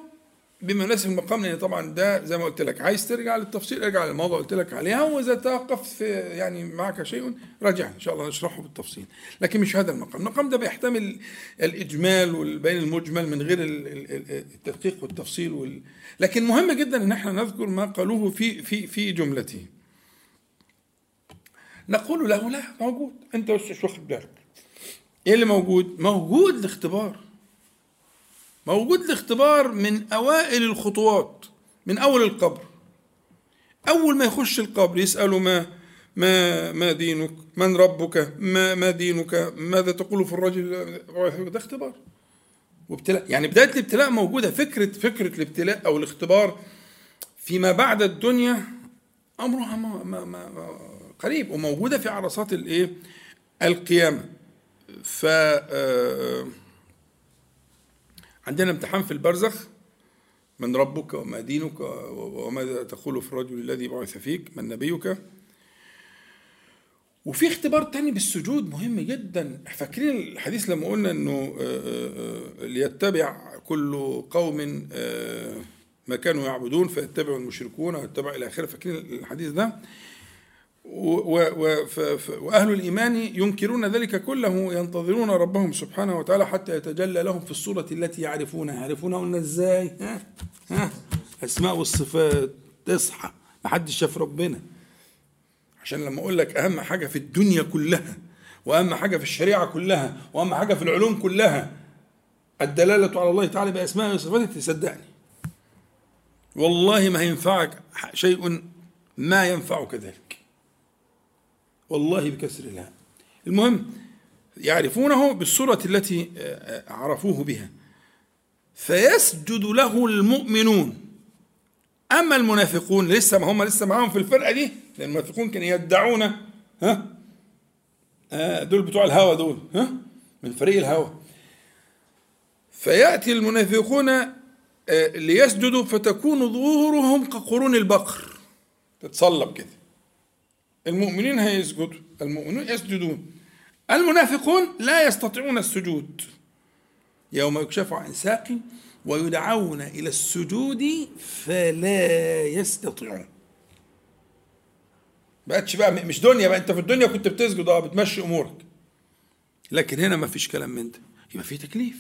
بما يناسب المقام لأن طبعا ده زي ما قلت لك عايز ترجع للتفصيل ارجع للموضوع قلت لك عليها وإذا توقفت في يعني معك شيء راجع إن شاء الله نشرحه بالتفصيل. لكن مش هذا المقام. المقام ده بيحتمل الإجمال والبيان المجمل من غير ال- ال- ال- التدقيق والتفصيل وال... لكن مهم جدا إن إحنا نذكر ما قالوه في في في جملته نقول له لا موجود. أنت مش واخد بالك إيه اللي موجود؟ موجود الاختبار موجود الاختبار من أوائل الخطوات من أول القبر. أول ما يخش القبر يسأله ما ما ما دينك؟ من ربك؟ ما ما دينك؟ ماذا تقول في الرجل؟ ده اختبار. وابتلاء يعني بداية الابتلاء موجودة. فكرة فكرة الابتلاء أو الاختبار فيما بعد الدنيا أمرها ما ما ما قريب وموجودة في عرصات الإيه؟ القيامة. ف آه، عندنا امتحان في البرزخ من ربك وما دينك وماذا تقول في الرجل الذي بعث فيك من نبيك. وفي اختبار تاني بالسجود مهم جدا. فاكرين الحديث لما قلنا إنه آه، آه، آه، ليتبع كل قوم ما كانوا يعبدون فيتبع المشركون ويتبع إلى آخره. فاكرين الحديث ده؟ و- و- و- ف- ف- وأهل الإيمان ينكرون ذلك كله ينتظرون ربهم سبحانه وتعالى حتى يتجلى لهم في الصورة التي يعرفونها. يعرفونها إزاي؟ ها؟ ها؟ أسماء والصفات. تصحى محدش شاف ربنا. عشان لما أقول لك أهم حاجة في الدنيا كلها وأهم حاجة في الشريعة كلها وأهم حاجة في العلوم كلها الدلالة على الله تعالى باسمائه وصفاته تصدقني. والله ما هينفعك شيء ما ينفعك ذلك. والله بكسر الهاء. المهم يعرفونه بالصورة التي آه، عرفوه بها. فيسجد له المؤمنون. أما المنافقون لسه ما هم لسه معاهم في الفرقة دي؟ لأن المنافقون كانوا يدعون ها؟ آه، دول بتوع الهوى دول ها؟ من فريق الهوى فيأتي المنافقون آه، ليسجدوا فتكون ظهورهم كقرون البقر. تتصلب كده. المؤمنين هيسجدوا المؤمنون يسجدون. المنافقون لا يستطيعون السجود. يوم يكشف عن ساق ويدعون إلى السجود فلا يستطيعون. بقتش بقى مش دنيا بقى انت في الدنيا كنت بتسجد آه بتمشي أمورك. لكن هنا ما فيش كلام من ده. يبقى في تكليف.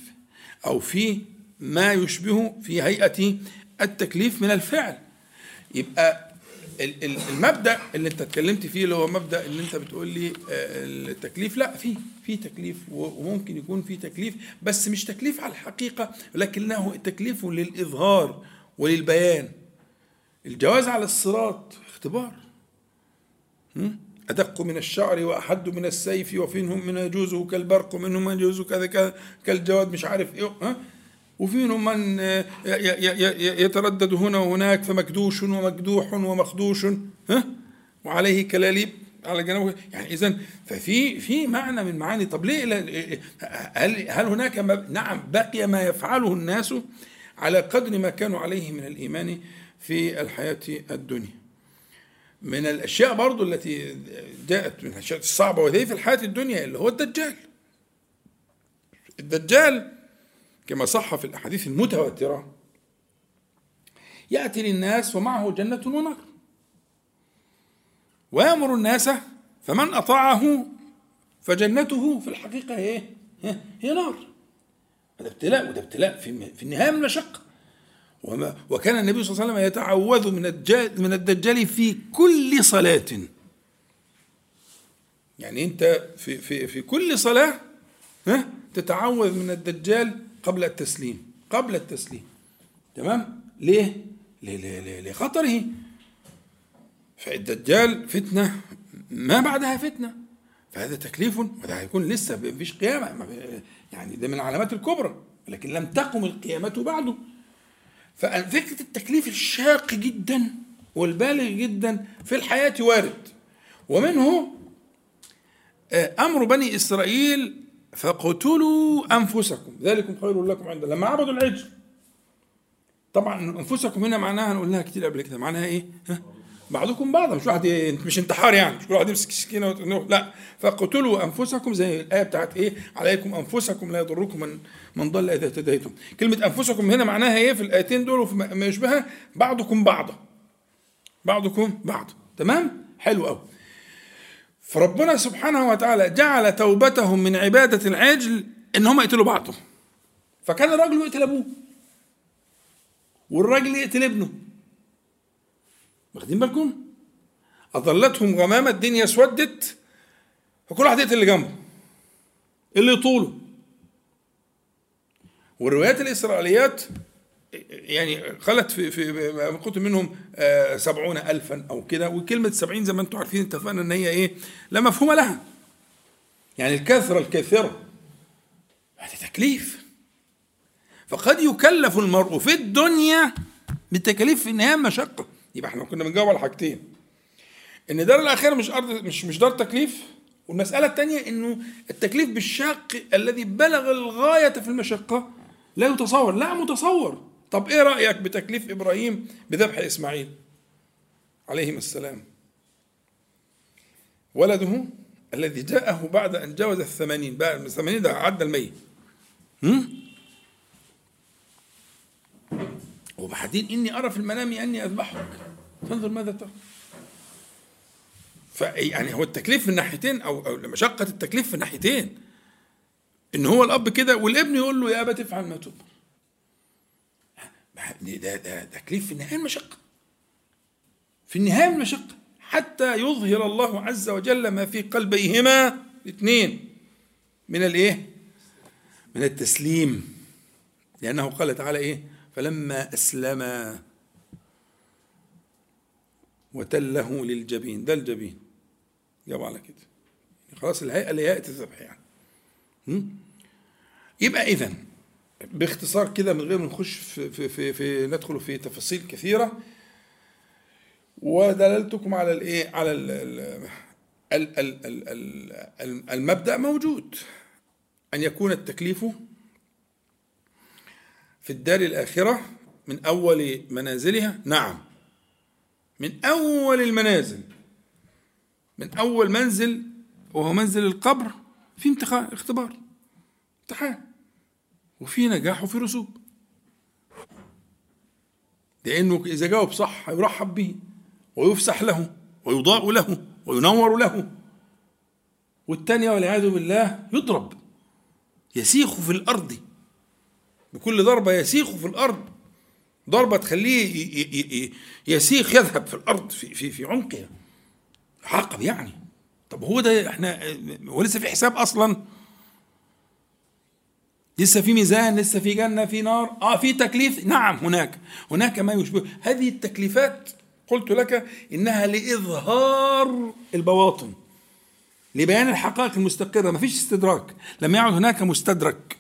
أو في ما يشبه في هيئة التكليف من الفعل. يبقى المبدأ اللي انت اتكلمت فيه اللي هو مبدأ ان انت بتقول لي آه، التكليف لا في في تكليف وممكن يكون في تكليف بس مش تكليف على الحقيقة ولكنه تكليف للإظهار وللبيان. الجواز على الصراط اختبار؟ أدق من الشعر وأحد من السيف وفيهم من يجوزه كالبرق ومنهم من يجوزه كذا كذا كالجواد مش عارف إيه ها؟ وفي منهم من آه، يتردد هنا وهناك فمكدوش ومكدوح ومخدوش ها؟ وعليه كلاليب على جنبه. يعني اذا ففي في معنى من معاني. طب ليه؟ لا- هل هل هناك نعم بقي ما يفعله الناس على قدر ما كانوا عليه من الإيمان في الحياة الدنيا. من الأشياء برضو التي جاءت من الأشياء الصعبة وهي في الحياة الدنيا اللي هو الدجال. الدجال كما صح في الأحاديث المتواترة. يأتي للناس ومعه جنة ونار. ويأمر الناس فمن أطاعه فجنته في الحقيقة هي إيه؟ هي نار. هذا ابتلاء وده ابتلاء في في النهاية من المشقة. وما وكان النبي صلى الله عليه وسلم يتعوذ من الدجال من الدجال في كل صلاة. يعني أنت في في في كل صلاة ها؟ تتعوذ من الدجال قبل التسليم قبل التسليم. تمام؟ ليه؟ لخطره. فالدجال فتنة ما بعدها فتنة. فهذا تكليف وده هيكون لسه مفيش قيامة يعني ده من العلامات الكبرى لكن لم تقم القيامة بعده. ففكرة التكليف الشاق جدا والبالغ جدا في الحياة وارد. ومنه آه، أمر بني إسرائيل فاقتلوا أنفسكم. ذلكم خير لكم عند. لما عبدوا العجل. طبعا أنفسكم هنا معناها لها كتير قبل كده. معناها إيه؟ ها؟ بعضكم بعضا. مش واحد مش انتحار يعني. مش كل واحد يمسك سكينة لا. فاقتلوا أنفسكم زي الآية بتاعت إيه؟ عليكم أنفسكم لا يضركم من من ضل إذا اهتديتم. كلمة أنفسكم هنا معناها إيه؟ في الآيتين دول وفي ما يشبهها بعضكم بعضا. بعضكم بعض تمام؟ حلو قوي فربنا سبحانه وتعالى جعل توبتهم من عبادة العجل إن هم يقتلوا بعضهم. فكان الرجل يقتل أبوه والراجل يقتل ابنه. واخدين بالكم؟ أظلتهم غمامه الدنيا اسودت فكل واحد يقتل اللي جنبه اللي يطوله. والروايات الإسرائيليات يعني خلت في في قلت منهم آه، سبعون ألفا أو كده وكلمة سبعين زي ما أنتم عارفين اتفقنا إن هي إيه لا مفهوم لها. يعني الكثرة الكثيرة هذا تكليف. فقد يكلف المرء في الدنيا بالتكاليف في النهاية مشقة. يبقى إحنا كنا بنجاوب على حاجتين. إن دار الآخرة مش أرض مش مش دار تكليف. والمسألة الثانية إنه التكليف بالشاق الذي بلغ الغاية في المشقة لا يتصور لا متصور. طب إيه رأيك بتكليف إبراهيم بذبح إسماعيل؟ عليهما السلام. ولده الذي جاءه بعد أن جاوز الثمانين بعد الثمانين ده عدى المية؟ وبعدين إني أرى في المنام أني أذبحك. فانظر ماذا ترى؟ فيعني هو التكليف من ناحيتين أو أو مشقة التكليف في ناحيتين. إن هو الأب كده والابن يقول له يا أبا تفعل ما تؤمر. ده ده تكليف في النهاية المشقة. في النهاية المشقة. حتى يظهر الله عز وجل ما في قلبيهما الاثنين من الايه؟ من التسليم. لأنه قال تعالى إيه؟ فلما أسلما وتله للجبين. ده الجبين. جاب على كده. خلاص الهيئة لهيئة الذبح يعني? يبقى إذا باختصار كده من غير ما نخش في, في, في, في ندخل في تفاصيل كثيرة. ودللتكم على الايه؟ على ال ال ال ال ال المبدأ موجود. أن يكون التكليف في الدار الآخرة من أول منازلها. نعم. من أول المنازل. من أول منزل وهو منزل القبر في امتحان اختبار امتحان. وفي نجاح وفي رسوب. لأنه إذا جاوب صح يرحب به ويفسح له ويضاء له وينور له. والثانية والعياذ بالله يضرب يسيخ في الأرض. بكل ضربة يسيخ في الأرض. ضربة تخليه يسيخ يذهب في الأرض في في في عمقها عقب يعني. طب هو ده إحنا هو لسه في حساب أصلا. لسه في ميزان لسه في جنة في نار. آه في تكليف. نعم هناك. هناك ما يشبه. هذه التكليفات قلت لك إنها لإظهار البواطن لبيان الحقائق المستقرة. ما فيش استدراك. لم يعد هناك مستدرك.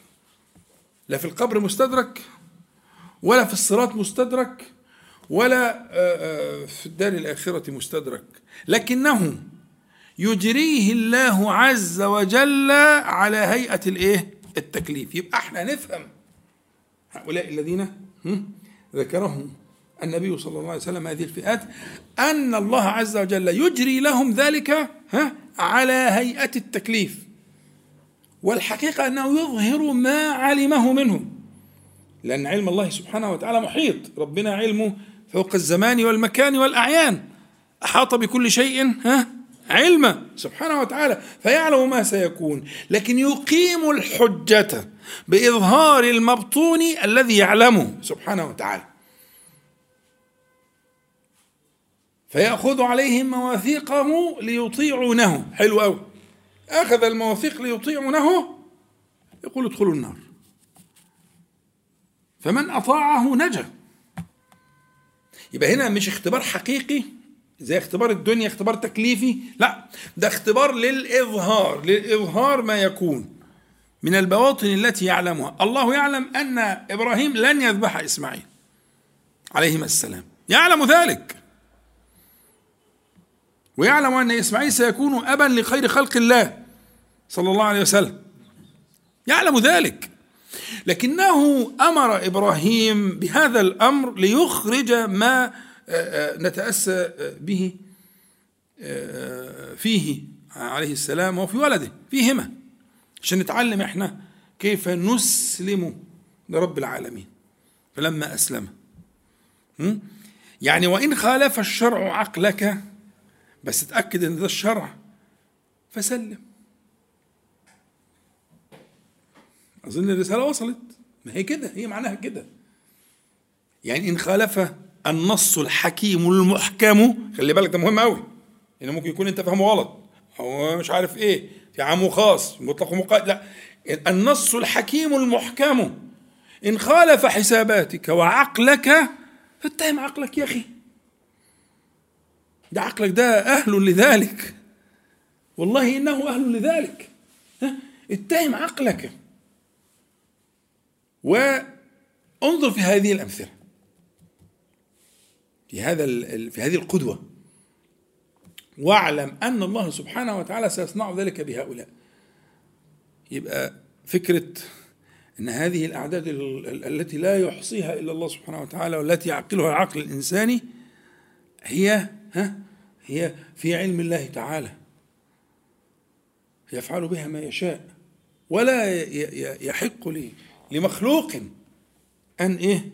لا في القبر مستدرك ولا في الصراط مستدرك ولا في الدار الآخرة مستدرك. لكنه يجريه الله عز وجل على هيئة الإيه؟ التكليف. يبقى إحنا نفهم. هؤلاء الذين ذكرهم النبي صلى الله عليه وسلم هذه الفئات أن الله عز وجل يجري لهم ذلك ها على هيئة التكليف. والحقيقة أنه يظهر ما علمه منهم لأن علم الله سبحانه وتعالى محيط. ربنا علمه فوق الزمان والمكان والأعيان. أحاط بكل شيء ها علما سبحانه وتعالى فيعلم ما سيكون. لكن يقيم الحجة بإظهار المبطون الذي يعلمه سبحانه وتعالى. فيأخذ عليهم مواثيقه ليطيعونه. حلو أوي. أخذ المواثيق ليطيعونه يقول ادخلوا النار. فمن أطاعه نجا. يبقى هنا مش اختبار حقيقي زي اختبار الدنيا اختبار تكليفي. لا ده اختبار للإظهار للإظهار ما يكون من البواطن التي يعلمها. الله يعلم أن إبراهيم لن يذبح إسماعيل عليهما السلام. يعلم ذلك. ويعلم أن إسماعيل سيكون أبا لخير خلق الله صلى الله عليه وسلم. يعلم ذلك. لكنه أمر إبراهيم بهذا الأمر ليخرج ما نتأسى به فيه عليه السلام وفي ولده فيهما. عشان نتعلم إحنا كيف نسلم لرب العالمين. فلما أسلم? يعني وإن خالف الشرع عقلك بس تأكد أن ده الشرع فسلم. أظن الرسالة وصلت. ما هي كده هي معناها كده. يعني إن خالف النص الحكيم المحكم. خلي بالك ده مهم قوي يعني ممكن يكون أنت فاهمه غلط. أو مش عارف إيه في عام وخاص مطلق ومقيد لا. النص الحكيم المحكم. إن خالف حساباتك وعقلك فاتهم عقلك يا أخي. ده عقلك ده أهل لذلك. والله إنه أهل لذلك. اتهم عقلك. وانظر في هذه الأمثلة. في هذا في هذه القدوة. واعلم أن الله سبحانه وتعالى سيصنع ذلك بهؤلاء. يبقى فكرة أن هذه الأعداد التي لا يحصيها إلا الله سبحانه وتعالى والتي يعقلها العقل الإنساني هي ها هي في علم الله تعالى. يفعل بها ما يشاء. ولا يحق لمخلوق أن إيه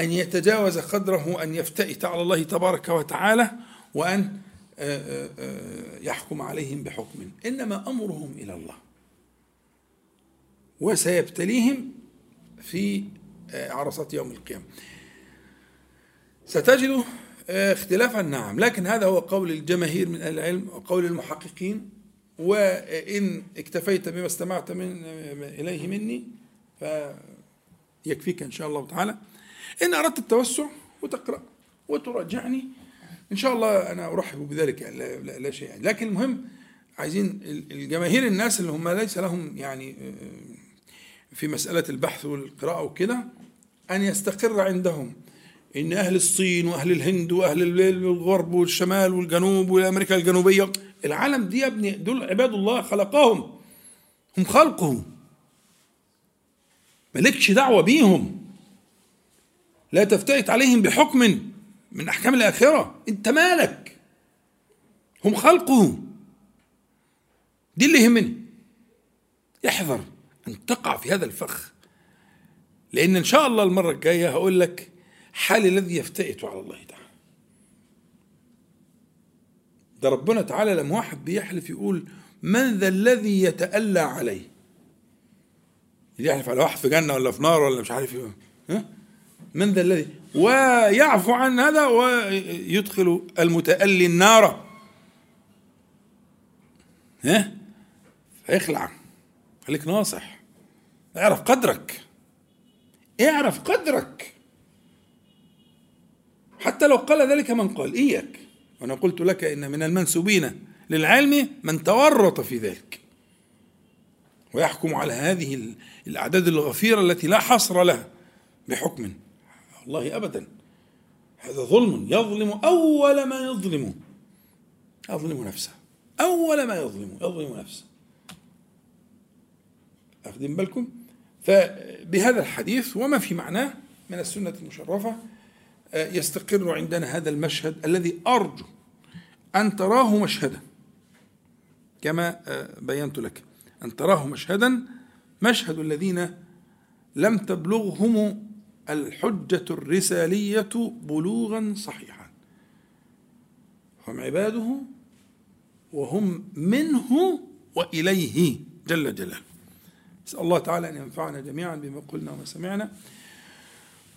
أن يتجاوز قدره أن يفتئت على الله تبارك وتعالى وأن آه، آه، آه، يحكم عليهم بحكم. إنما أمرهم إلى الله. وسيبتليهم في عرصات يوم القيامة. ستجد اختلافا. نعم لكن هذا هو قول الجماهير من العلم وقول المحققين. وإن اكتفيت بما استمعت من إليه مني فيكفيك إن شاء الله تعالى. إن أردت التوسع وتقرأ وتراجعني. إن شاء الله أنا أرحب بذلك يعني لا, لا, لا شيء. يعني لكن المهم عايزين الجماهير الناس اللي هم ليس لهم يعني في مسألة البحث والقراءة وكده أن يستقر عندهم. إن أهل الصين وأهل الهند وأهل الغرب والشمال والجنوب والأمريكا الجنوبية العالم دي يا ابني دول عباد الله خلقهم. هم خلقه مالكش دعوة بيهم. لا تفتئت عليهم بحكم من أحكام الآخرة. أنت مالك؟ هم خلقه. دي اللي يهمني. احذر أن تقع في هذا الفخ لأن إن شاء الله المرة الجاية هقول لك حال الذي يفتئت على الله تعالى. ده ربنا تعالى لما واحد بيحلف يقول من ذا الذي يتألى عليه؟ يحلف على واحد في جنة ولا في نار ولا مش عارف إيه. ها؟ من ذا الذي؟ ويعفو عن هذا ويدخل المتألي النار. ها؟ فيخلع خليك ناصح. اعرف قدرك. اعرف قدرك. حتى لو قال ذلك من قال. إياك. وأنا قلت لك إن من المنسوبين للعلم من تورط في ذلك. ويحكم على هذه الأعداد الغفيرة التي لا حصر لها بحكم. والله أبدا. هذا ظلم يظلم أول ما يظلم. يظلم نفسه. أول ما يظلم. يظلم نفسه. أخذين بالكم. فبهذا الحديث وما في معناه من السنة المشرفة آه، يستقر عندنا هذا المشهد الذي أرجو أن تراه مشهدا. كما آه، بينت لك. أن تراه مشهدا. مشهد الذين لم تبلغهم الحجة الرسالية بلوغا صحيحا. هم عباده وهم منه وإليه جل جلاله. نسأل الله تعالى أن ينفعنا جميعا بما قلنا وما سمعنا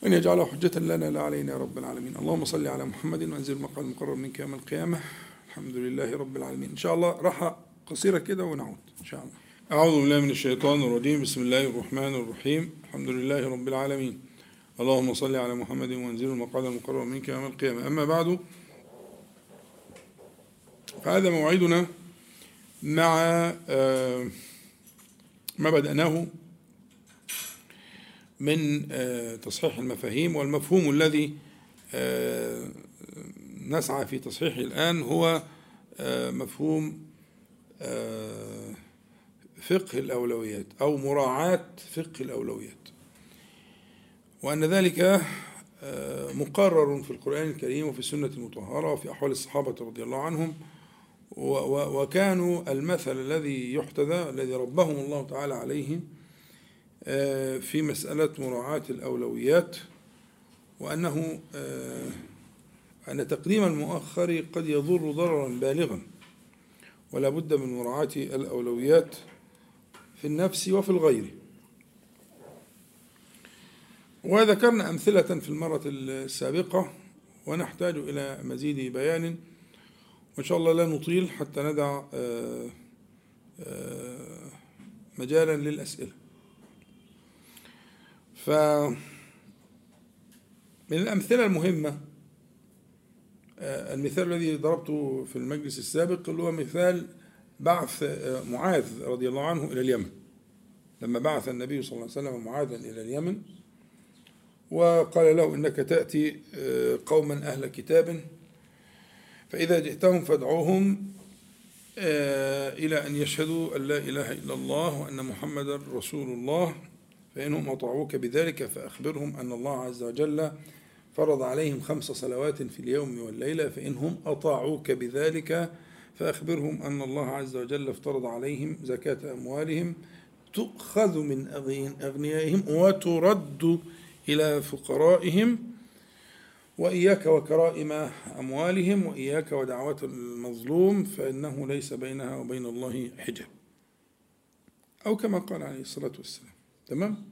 وأن يجعله حجة لنا لا علينا يا رب العالمين. اللهم صل على محمد وأنزل مقعد المقرب منك يوم القيامة. الحمد لله رب العالمين. إن شاء الله راحة قصيرة كده ونعود إن شاء الله. أعوذ بالله من الشيطان الرجيم. بسم الله الرحمن الرحيم. الحمد لله رب العالمين. اللهم صل على محمد وانزل المقعد المقرب منك يوم القيامة. أما بعد فهذا موعدنا مع آه، ما بدأناه من آه، تصحيح المفاهيم والمفهوم الذي آه، نسعى في تصحيحه الآن هو مفهوم فقه الأولويات أو مراعاة فقه الأولويات. وأن ذلك مقرر في القرآن الكريم وفي السنة المطهرة وفي أحوال الصحابة رضي الله عنهم. وكانوا المثل الذي يحتذى الذي ربهم الله تعالى عليه آه، في مسألة مراعاة الأولويات وأنه آه، أن تقديم المؤخر قد يضر ضررا بالغا ولا بد من مراعاة الأولويات في النفس وفي الغير. وذكرنا أمثلة في المرة السابقة ونحتاج إلى مزيد بيان وإن شاء الله لا نطيل حتى ندع آه، آه، مجالا للأسئلة. ف من الأمثلة المهمة آه، المثال الذي ضربته في المجلس السابق اللي هو مثال بعث معاذ رضي الله عنه إلى اليمن. لما بعث النبي صلى الله عليه وسلم معاذا إلى اليمن وقال له إنك تأتي آه، قوما أهل كتاب فإذا جئتهم فادعوهم آه، إلى أن يشهدوا أن لا إله إلا الله وأن محمدا رسول الله فإنهم أطاعوك بذلك فأخبرهم أن الله عز وجل فرض عليهم خمس صلوات في اليوم والليلة فإنهم أطاعوك بذلك فأخبرهم أن الله عز وجل افترض عليهم زكاة أموالهم تؤخذ من أغني- أغنيائهم وترد إلى فقرائهم وإياك وكرائم أموالهم وإياك ودعوة المظلوم فإنه ليس بينها وبين الله حجاب. أو كما قال عليه الصلاة والسلام. تمام؟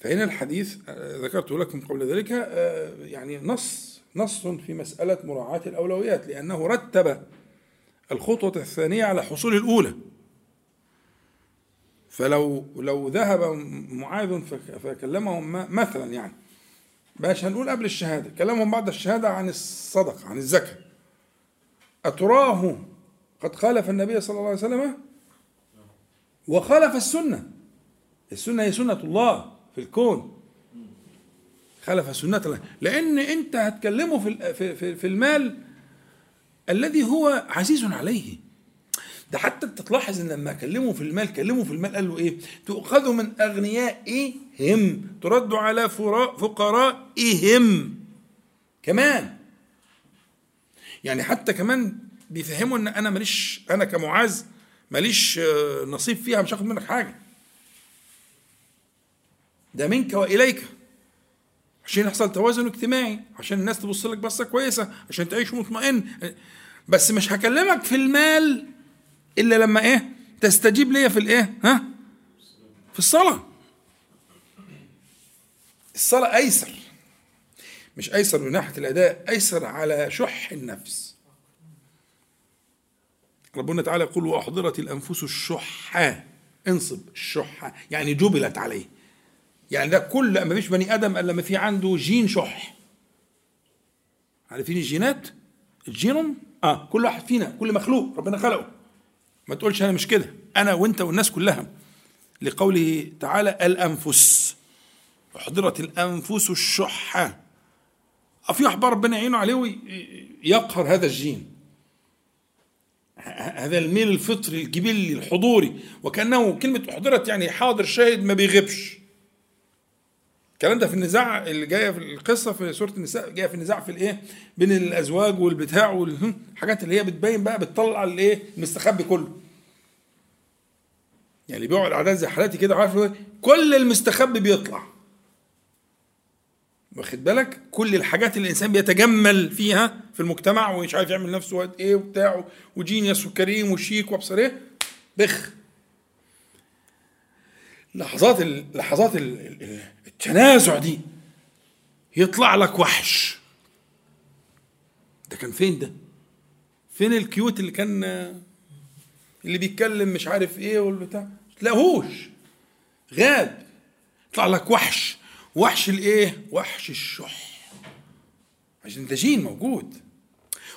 فهنا الحديث آه، ذكرت لكم قبل ذلك آه، يعني نص نص في مسألة مراعاة الأولويات لأنه رتب الخطوة الثانية على حصول الأولى. فلو لو ذهب معاذ فك- فكلمهم مثلا يعني باش هنقول قبل الشهادة كلامهم بعد الشهادة عن الصدقة عن الزكاة. أتراه قد خالف النبي صلى الله عليه وسلم؟ وخالف السنة. السنة هي سنة الله في الكون. خالف سنة الله. لأن أنت هتكلمه في في- في المال الذي هو عزيز عليه. ده حتى انت تلاحظ ان لما كلمه في المال كلمه في المال قال له إيه؟ تؤخذ من أغنيائهم ترد على فقرائهم. كمان. يعني حتى كمان بيفهموا إن أنا ماليش أنا كمعاذ ماليش آه، نصيب فيها مش هاخد منك حاجة. ده منك وإليك. عشان يحصل توازن اجتماعي عشان الناس تبص لك بصة كويسة عشان تعيش مطمئن. بس مش هكلمك في المال. إلا لما إيه؟ تستجيب ليا في الإيه؟ ها؟ في الصلاة. الصلاة أيسر. مش أيسر من ناحية الأداء أيسر على شح النفس. ربنا تعالى يقول وأحضرت الأنفس الشح. انصب الشح. يعني جبلت عليه. يعني ده كل ما فيش بني آدم إلا ما في عنده جين شح. عارفين الجينات؟ الجينوم؟ آه كل واحد فينا كل مخلوق ربنا خلقه. ما تقولش أنا مش كده. أنا وأنت والناس كلها. لقوله تعالى الأنفس. أحضرت الأنفس الشح. في بقى ربنا يعينه عليه ويقهر هذا الجين. هذا الميل الفطري الجبلي الحضوري. وكأنه كلمة أحضرت يعني حاضر شاهد ما بيغيبش. الكلام ده في النزاع اللي جاية في القصة في سوره النساء جاية في النزاع في الايه؟ بين الأزواج والبتاع والحاجات اللي هي بتبين بقى بتطلع الايه؟ المستخبي كله. يعني اللي بيقعد اعداد زي حالاتي كده عارف؟ كل المستخبي بيطلع. واخد بالك؟ كل الحاجات اللي الإنسان بيتجمل فيها في المجتمع ومش عارف يعمل نفسه وقت إيه وبتاع وجينيوس وكريم وشيك وأبصر إيه؟ بخ. لحظات ال... لحظات ال... ال- التنازع دي يطلع لك وحش. ده كان فين ده؟ فين ال cute اللي كان اللي بيتكلم مش عارف إيه والبتاع؟ تلاقوهوش غاب. يطلع لك وحش. وحش الإيه؟ وحش الشح. عشان ده جين موجود.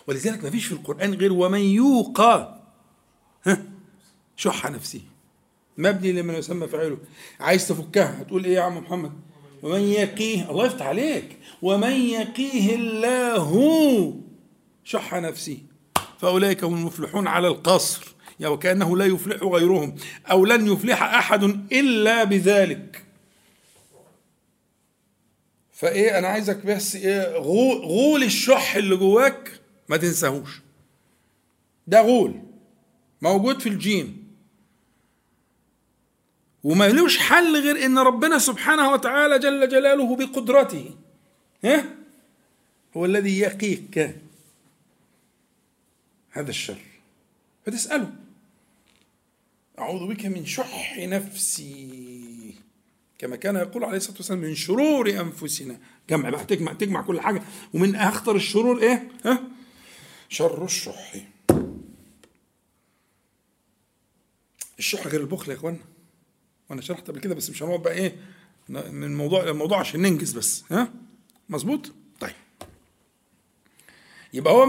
ولذلك ما فيش في القرآن غير ومن يوقى ها؟ شح نفسه. مبني لمن يسمى فاعله عايز تفكها هتقول إيه يا عم محمد؟ ومن يقيه الله يفتح عليك. ومن يقيه الله شح نفسه. فأولئك هم المفلحون على القصر. يا وكأنه لا يفلح غيرهم أو لن يفلح أحد إلا بذلك. فإيه أنا عايزك بس إيه غول, الشح اللي جواك ما تنساهوش. ده غول موجود في الجيم وما لوش حل غير إن ربنا سبحانه وتعالى جل جلاله بقدرته. ها؟ هو الذي يقيك. هذا الشر. فتسأله. أعوذ بك من شح نفسي. كما كان يقول عليه الصلاة والسلام من شرور أنفسنا. جمع بقى تجمع تجمع كل حاجة. ومن أخطر الشرور إيه؟ ها؟ شر الشح. الشح غير البخل يا إخوانا وأنا شرحت قبل كده بس مش هنقعد بقى إيه من موضوع لموضوع عشان ننجز بس ها؟ مظبوط؟ طيب. يبقى هو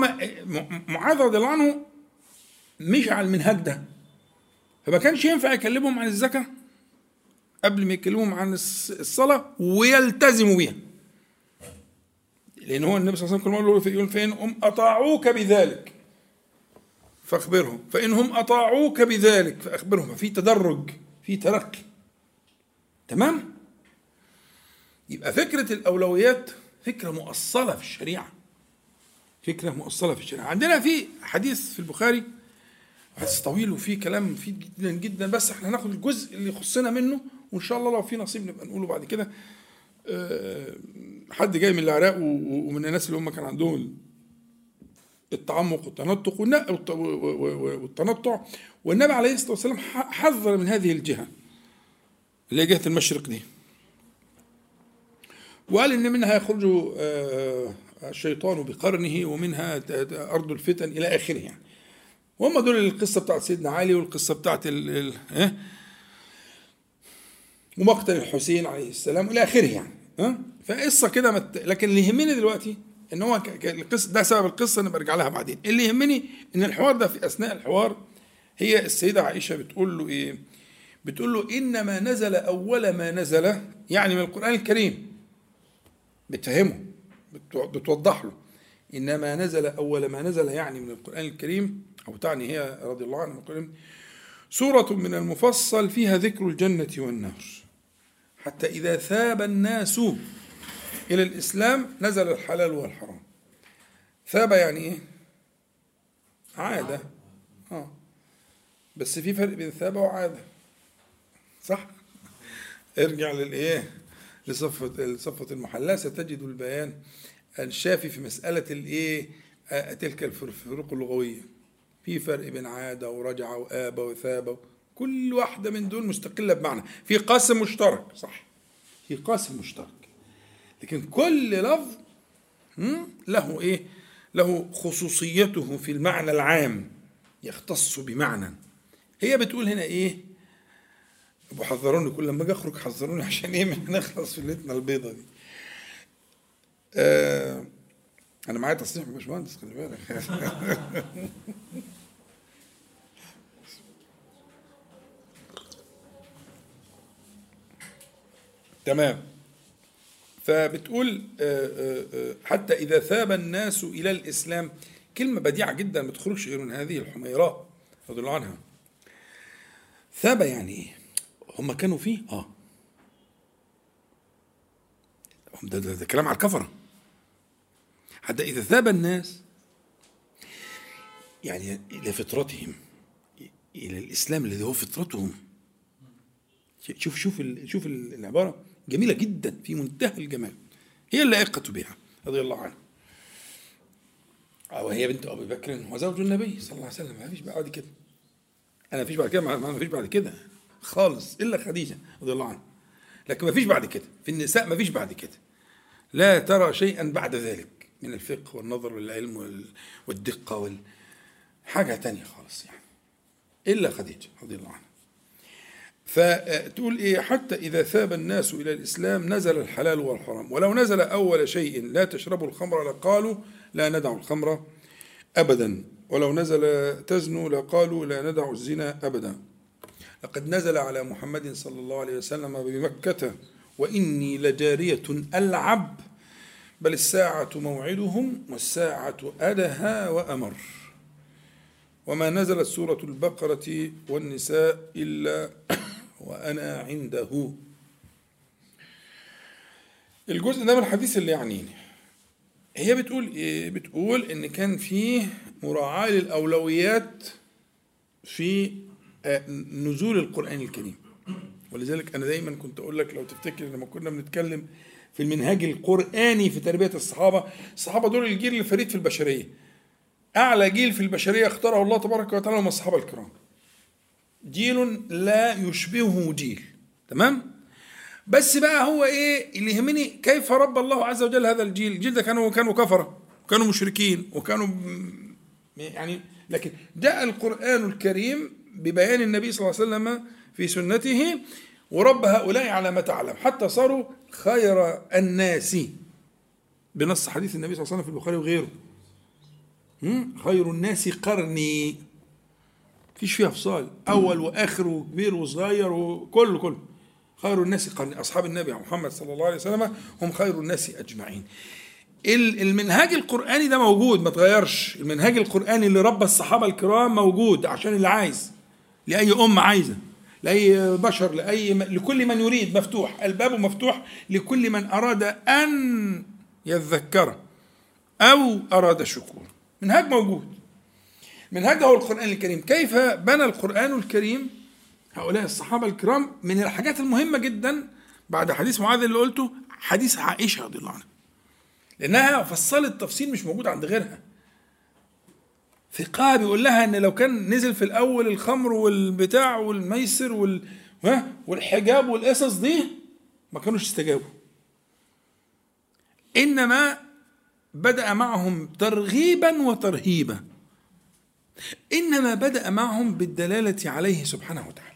معاذ رضي الله عنه مشي على المنهج ده فما كانش ينفع يكلمهم عن الزكاة قبل ما يكلمهم عن الصلاة ويلتزموا بيها. لأن هو النبي صلى الله عليه وسلم يقول فإن هم أطاعوك بذلك فأخبرهم. فإن هم أطاعوك بذلك فأخبرهم. في تدرج في ترقي تمام؟ يبقى فكرة الأولويات فكرة مؤصلة في الشريعة. فكرة مؤصلة في الشريعة. عندنا في حديث في البخاري حديث طويل وفيه كلام مفيد جدا جدا بس إحنا هناخد الجزء اللي يخصنا منه وإن شاء الله لو في نصيب نبقى نقوله بعد كده. أه حد جاي من العراق ومن الناس اللي هم كان عندهم التعمق والتنطق والتنطع. والنبي عليه الصلاة والسلام حذر من هذه الجهة. اللي جهه المشرق دي. وقال إن منها يخرج الشيطان بقرنه ومنها أرض الفتن إلى آخره يعني. وهم دول القصة بتاعت سيدنا علي والقصة بتاعت ال ال آه ومقتل الحسين عليه السلام إلى آخره يعني ها فقصة كده مت... لكن اللي يهمني دلوقتي إن هو ك... القصة ده سبب القصة أنا برجع لها بعدين. اللي يهمني إن الحوار ده في أثناء الحوار هي السيدة عائشة بتقول له إيه؟ بتقول له إنما نزل أول ما نزل يعني من القرآن الكريم. بتفهمه بتوضح له. إنما نزل أول ما نزل يعني من القرآن الكريم أو تعني هي رضي الله عنها القرآن سورة من المفصل فيها ذكر الجنة والنار. حتى إذا ثاب الناس إلى الإسلام نزل الحلال والحرام. ثاب يعني إيه؟ عادة. آه. بس في فرق بين ثاب وعادة. صح؟ ارجع للإيه؟ لصفة لصفة المحلاة ستجد البيان الشافي في مسألة الإيه؟ تلك الفروق اللغوية. في فرق بين عادة ورجعة وآبة وثابة كل واحدة من دول مستقلة بمعنى. في قاسم مشترك صح. في قاسم مشترك. لكن كل لفظ له إيه؟ له خصوصيته في المعنى العام يختص بمعنى. هي بتقول هنا إيه؟ ابو حذروني كل لما أجي أخرج حذروني عشان إيه؟ نخلص في ليلتنا البيضة دي. آه أنا معايا تصريح من باشمهندس خلي بالك. تمام. فبتقول حتى إذا ثاب الناس إلى الإسلام كلمة بديعة جدا ما تخرجش غير من هذه الحميراء رضي الله عنها. ثاب يعني إيه؟ هم كانوا فيه؟ آه. ده, ده, ده كلام على الكفرة. حتى إذا ثاب الناس يعني إلى فطرتهم إلى الإسلام الذي هو فطرتهم. شوف شوف شوف العبارة. جميلة جدا في منتهى الجمال. هي اللائقة بها رضي الله عنها. وهي بنت أبي بكر وزوج النبي صلى الله عليه وسلم. ما فيش بعد كده. أنا ما فيش بعد كده ما فيش بعد كده. خالص إلا خديجة رضي الله عنها. لكن ما فيش بعد كده. في النساء ما فيش بعد كده. لا ترى شيئا بعد ذلك من الفقه والنظر والعلم والدقة وال حاجة تانية خالص يعني. إلا خديجة رضي الله عنها. فتقول إيه حتى إذا ثاب الناس إلى الإسلام نزل الحلال والحرام. ولو نزل أول شيء لا تشربوا الخمر لقالوا لا ندع الخمر أبدا. ولو نزل تزنوا لقالوا لا ندع الزنا أبدا. لقد نزل على محمد صلى الله عليه وسلم بمكة وإني لجارية ألعب بل الساعة موعدهم والساعة أدهى وأمر. وما نزلت سورة البقرة والنساء إلا وأنا عنده. الجزء ده من الحديث اللي يعنيني. هي بتقول إيه؟ بتقول إن كان فيه مراعاة للأولويات في نزول القرآن الكريم. ولذلك أنا دايما كنت أقول لك لو تفتكر لما كنا بنتكلم في المنهاج القرآني في تربية الصحابة الصحابة دول الجيل الفريد في البشرية. أعلى جيل في البشرية اختاره الله تبارك وتعالى هم الصحابة الكرام. جيل لا يشبهه جيل. تمام؟ بس بقى هو إيه اللي يهمني كيف رب الله عز وجل هذا الجيل؟ الجيل ده كانوا كانوا كفرة وكانوا مشركين وكانوا يعني لكن جاء القرآن الكريم ببيان النبي صلى الله عليه وسلم في سنته ورب هؤلاء على ما تعلم حتى صاروا خير الناس. بنص حديث النبي صلى الله عليه وسلم في البخاري وغيره؟ خير الناس قرني. فيش فيها فصال أول وآخر وكبير وصغير وكله كله خير الناس قرني. أصحاب النبي محمد صلى الله عليه وسلم هم خير الناس أجمعين. ال- المنهاج القرآني ده موجود ما تغيرش. المنهاج القرآني اللي ربى الصحابة الكرام موجود عشان اللي عايز. لأي امه عايزة لأي بشر لأي لكل من يريد مفتوح الباب مفتوح لكل من أراد أن يذكر أو أراد الشكور منهاج موجود. منهج هو القرآن الكريم. كيف بنى القرآن الكريم؟ هؤلاء الصحابة الكرام من الحاجات المهمة جدا بعد حديث معاذ اللي قلته حديث عائشة رضي الله عنها. لأنها فصلت تفصيل مش موجود عند غيرها. ثقة بيقول لها إن لو كان نزل في الأول الخمر والبتاع والميسر وال والحجاب والقصص دي ما كانوش استجابوا. إنما بدأ معهم ترغيبا وترهيبا. إنما بدأ معهم بالدلالة عليه سبحانه وتعالى.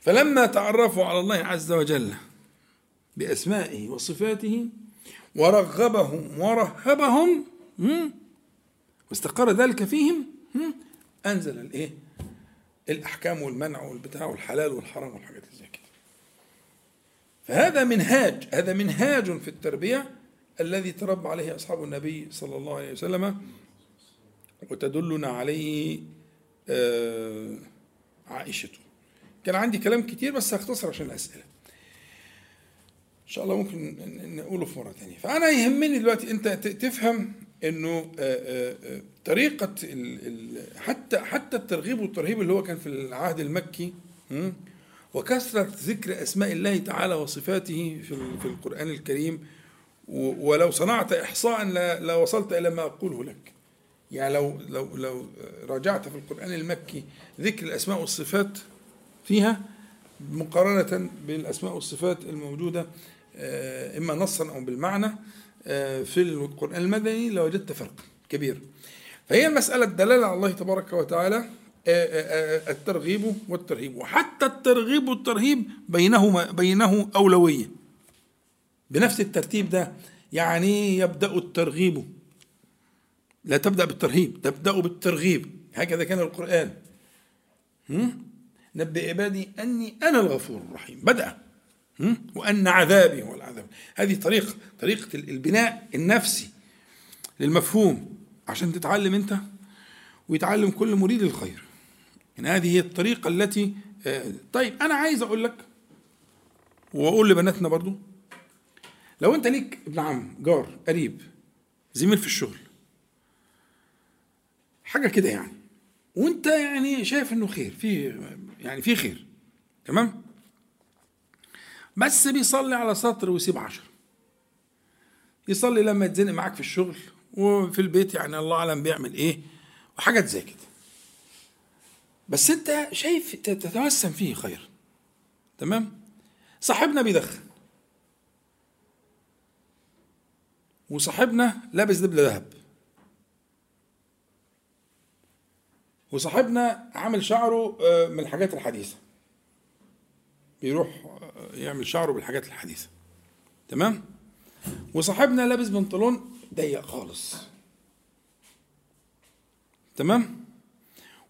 فلما تعرفوا على الله عز وجل بأسمائه وصفاته ورغبهم ورهبهم واستقر ذلك فيهم أنزل الايه الأحكام والمنع والبتاع والحلال والحرام والحاجات اللي زي كده. فهذا منهاج هذا منهاج في التربية الذي تربى عليه أصحاب النبي صلى الله عليه وسلم وتدلنا عليه آه، عائشة كان عندي كلام كتير بس هختصر عشان الأسئلة. إن شاء الله ممكن نقوله في مرة تانية. فأنا يهمني دلوقتي أنت ت- تفهم إنه آه، آه، آه، ال- حتى حتى الترغيب والترهيب اللي هو كان في العهد المكي م? وكثرة ذكر أسماء الله تعالى وصفاته في في القرآن الكريم ولو صنعت إحصاء لا- لوصلت إلى ما أقوله لك يعني لو لو لو راجعت في القرآن المكي ذكر الأسماء والصفات فيها مقارنة بالأسماء والصفات الموجودة آه، إما نصا أو بالمعنى في القرآن المدني لوجدت فرق كبير. فهي المسألة الدلالة على الله تبارك وتعالى آه، آه، آه، الترغيب والترهيب. وحتى الترغيب والترهيب بينهما بينه أولوية. بنفس الترتيب ده يعني يبدأ الترغيب. لا تبدأ بالترهيب تبدأ بالترغيب. هكذا كان القرآن؟ نبئ عبادي أني أنا الغفور الرحيم. بدأ؟ وأن عذابي هو العذاب هذه طريقة طريقة البناء النفسي للمفهوم. عشان تتعلم أنت ويتعلم كل مريد الخير. يعني هذه هي الطريقة التي آه، طيب أنا عايز أقول لك وأقول لبناتنا برضو. لو أنت ليك ابن عم جار قريب زميل في الشغل حاجة كده يعني وأنت يعني شايف إنه خير في يعني في خير تمام؟ بس بيصلي على سطر ويسيب عشر يصلي لما يتزنق معاك في الشغل وفي البيت يعني الله أعلم بيعمل إيه وحاجات زي كده بس أنت شايف تتوسم فيه خير. تمام؟ صاحبنا بيدخن. وصاحبنا لابس دبل ذهب. وصاحبنا عامل شعره آه، من الحاجات الحديثة. بيروح آه، يعمل شعره بالحاجات الحديثة. تمام؟ وصاحبنا لابس بنطلون ضيق خالص. تمام؟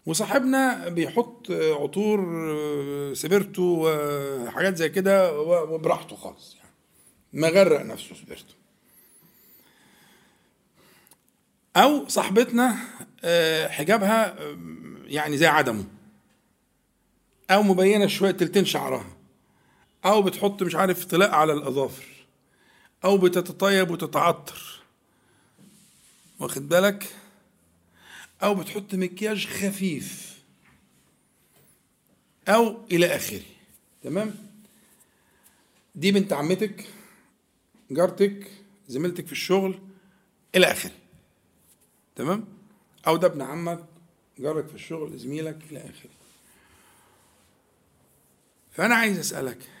وصاحبنا بيحط آه، عطور آه، سبيرتو وحاجات زي كده وبراحته خالص يعني. مغرق نفسه سبيرتو. أو صاحبتنا حجابها يعني زي عدمه. أو مبينة شوية تلتين شعرها. أو بتحط مش عارف طلاء على الأظافر أو بتتطيب وتتعطر. واخد بالك؟ أو بتحط مكياج خفيف. أو إلى آخره. تمام؟ دي بنت عمتك جارتك زميلتك في الشغل إلى آخره. تمام؟ أو ده ابن عمك جارك في الشغل زميلك إلى آخره. فأنا عايز أسألك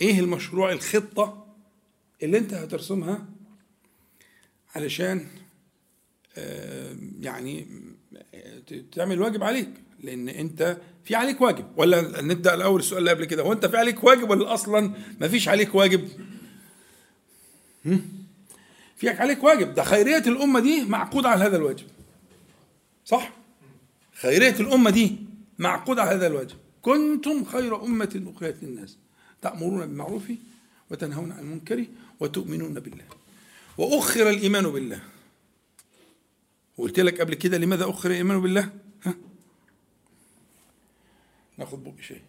إيه المشروع الخطة اللي أنت هترسمها علشان آه، يعني تعمل واجب عليك. لأن أنت في عليك واجب. ولا نبدأ الأول السؤال اللي قبل كده. هو أنت في عليك واجب ولا أصلا ما فيش عليك واجب؟ هم؟ في عليك واجب. ده خيرية الأمة دي معقودة على هذا الواجب. صح؟ خيرية الأمة دي معقودة على هذا الواجب. كنتم خير أمة أخرجت للناس. تأمرون بالمعروف وتنهون عن المنكر وتؤمنون بالله. وأخر الإيمان بالله. وقلت لك قبل كده لماذا أخر الإيمان بالله؟ ها؟ ناخد بق شيء.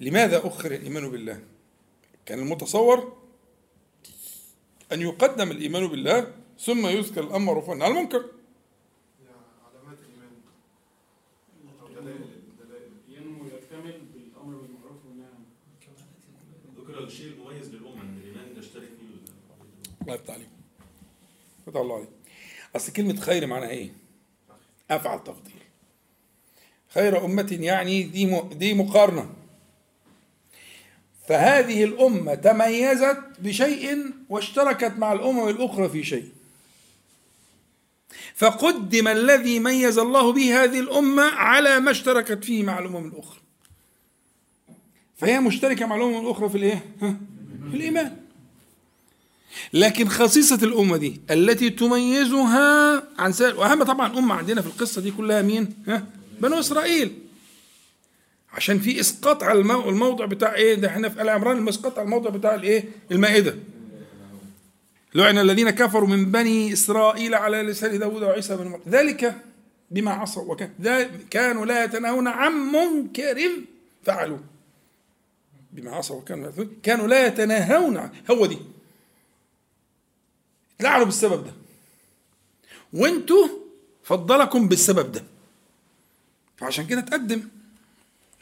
لماذا أخر الإيمان بالله؟ كان المتصور أن يقدم الإيمان بالله ثم يذكر بالمعروف والنهي عن المنكر علامات الايمان ينمو يكتمل بالامر بالمعروف والنهي عن المنكر ذكر الشيء المميز للامه ان الايمان يشترك فيه الله يفتح عليك. فتح الله عليك. أصل كلمة خير معناها إيه؟ أفعل تفضيل. خير أمة يعني دي دي مقارنة. فهذه الأمة تميزت بشيء واشتركت مع الأمم الأخرى في شيء. فقدم الذي ميز الله به هذه الأمة على ما اشتركت فيه مع الأمم الأخرى. فهي مشتركة مع الأمم الأخرى في الإيه؟ في الإيمان. لكن خصيصة الأمة دي التي تميزها عن سائر وأهم طبعا أمة عندنا في القصة دي كلها مين؟ ها؟ بنو إسرائيل عشان في إسقاط على المو- الموضع بتاع إيه؟ ده إحنا في آل عمران الإسقاط على الموضع بتاع الإيه؟ المائدة لعن الذين كفروا من بني إسرائيل على لسان داود وعيسى بن مريم ذلك بما عصوا وكان كانوا لا يتناهون عن منكر فعلوا بما عصوا وكانوا. كانوا لا يتناهون هو دي اتلعنوا بالسبب ده. وانتوا فضلكم بالسبب ده. فعشان كده تقدم.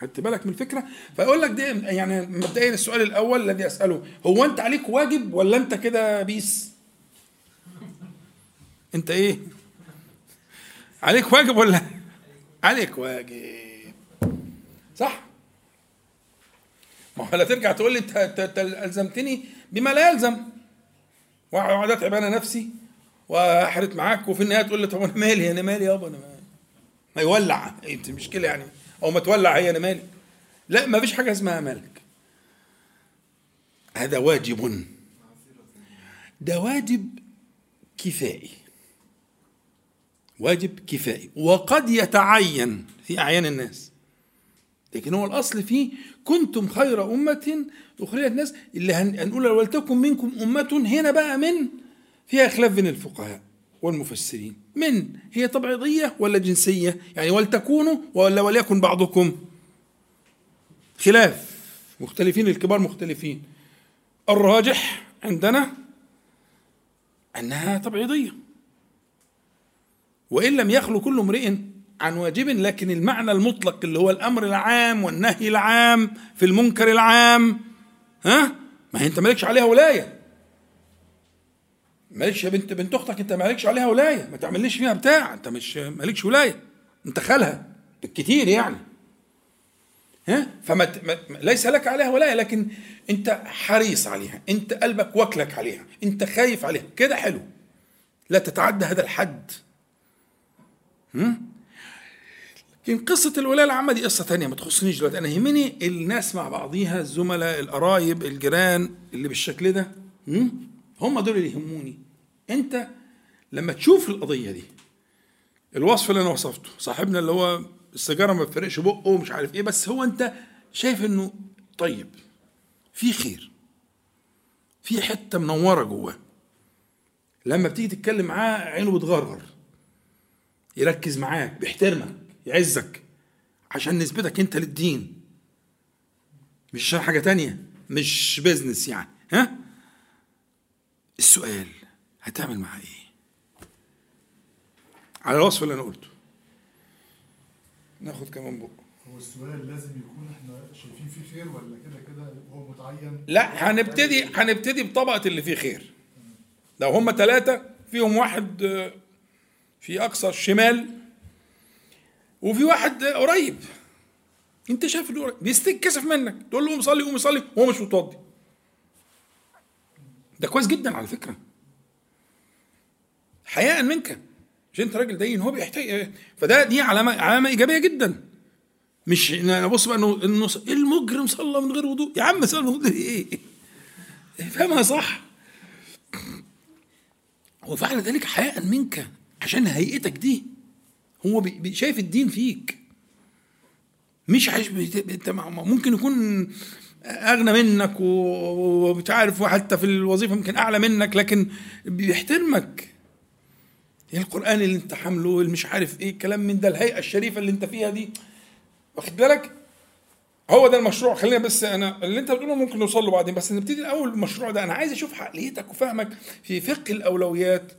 خدت بالك من الفكرة؟ فأقول لك ده يعني مبدئيا السؤال الأول الذي أسأله. هو أنت عليك واجب ولا أنت كده بيس؟ أنت إيه؟ عليك واجب ولا؟ عليك واجب. صح؟ ما هو لا ترجع تقول لي أنت ألزمتني بما لا يلزم. وأقعد أتعب أنا نفسي وأحرت معاك وفي النهاية تقول لي طب أنا مالي؟ أنا مالي يابا؟ أنا مالي. ما يولع. أنت مشكلة يعني. أو ما تولع هي أنا مالي. لا ما فيش حاجة اسمها مالك. هذا واجب. ده واجب كفائي. واجب كفائي. وقد يتعين في أعيان الناس. لكن هو الأصل فيه كنتم خير أمة أخرجت الناس. اللي هن- هنقول ولتكن منكم أمة هنا بقى من؟ فيها خلاف بين الفقهاء والمفسرين. من؟ هي تبعيضيه ولا جنسية؟ يعني ولتكونوا ولا وليكن بعضكم؟ خلاف. مختلفين الكبار مختلفين. الراجح عندنا أنها تبعيضيه وإن لم يخلو كل امرئ عن واجب لكن المعنى المطلق اللي هو الأمر العام والنهي العام في المنكر العام ها؟ ما هي انت مالكش عليها ولاية. مالكش يا بنت بنت أختك انت مالكش عليها ولاية. ما تعمليش فيها بتاع. انت مش مالكش ولاية. انت خالها. بالكتير يعني. ها؟ فما ليس لك عليها ولاية لكن انت حريص عليها. انت قلبك واكلك عليها. انت خايف عليها. كده حلو. لا تتعدى هذا الحد. هم؟ لكن قصة الولاية العامة دي قصة تانية ما تخصنيش دلوقتي. أنا يهمني الناس مع بعضيها الزملاء القرايب الجيران اللي بالشكل ده. هم؟ دول اللي يهموني. أنت لما تشوف القضية دي الوصف اللي أنا وصفته صاحبنا اللي هو السيجارة ما بتفرقش بقه ومش عارف إيه بس هو أنت شايف إنه طيب في خير في حتة منورة جواه. لما بتيجي تتكلم معاه عينه بتغرغر يركز معاك بيحترمك. يعزك عشان نسبتك انت للدين. مش حاجة تانية مش بيزنس يعني ها؟ السؤال هتعمل معاه إيه؟ على الوصف اللي أنا قلته. ناخد كمان بق هو السؤال لازم يكون إحنا شايفين فيه خير ولا كده كده هو متعين؟ لا هنبتدي هنبتدي بطبقة اللي فيه خير. لو هم ثلاثة فيهم واحد آه، في أقصى الشمال وفي واحد قريب. انت شايف اللي قريب. بيستكسف منك. تقول له قوم صلي قوم صلي. وهو مش متوضي. ده كويس جدا على فكرة. حياء منك. مش انت راجل دين هو بيحتاج. فده دي علامة علامة إيجابية جدا. مش بص بقى إنه إنه المجرم صلى من غير وضوء. يا عم صلى من غير إيه فهمها صح؟ وفعل ذلك حياء منك. عشان هيئتك دي هو شايف الدين فيك. مش عايش انت ممكن يكون اغنى منك و- وبتعرف وحتى في الوظيفة يمكن اعلى منك لكن بيحترمك. القرآن اللي انت حامله اللي مش عارف إيه الكلام من ده الهيئة الشريفة اللي انت فيها دي. واخد بالك؟ هو ده المشروع. خلينا بس أنا اللي انت بتقوله ممكن نوصل له بعدين بس نبتدي الأول بالمشروع ده. أنا عايز أشوف عقليتك وفهمك في فقه الأولويات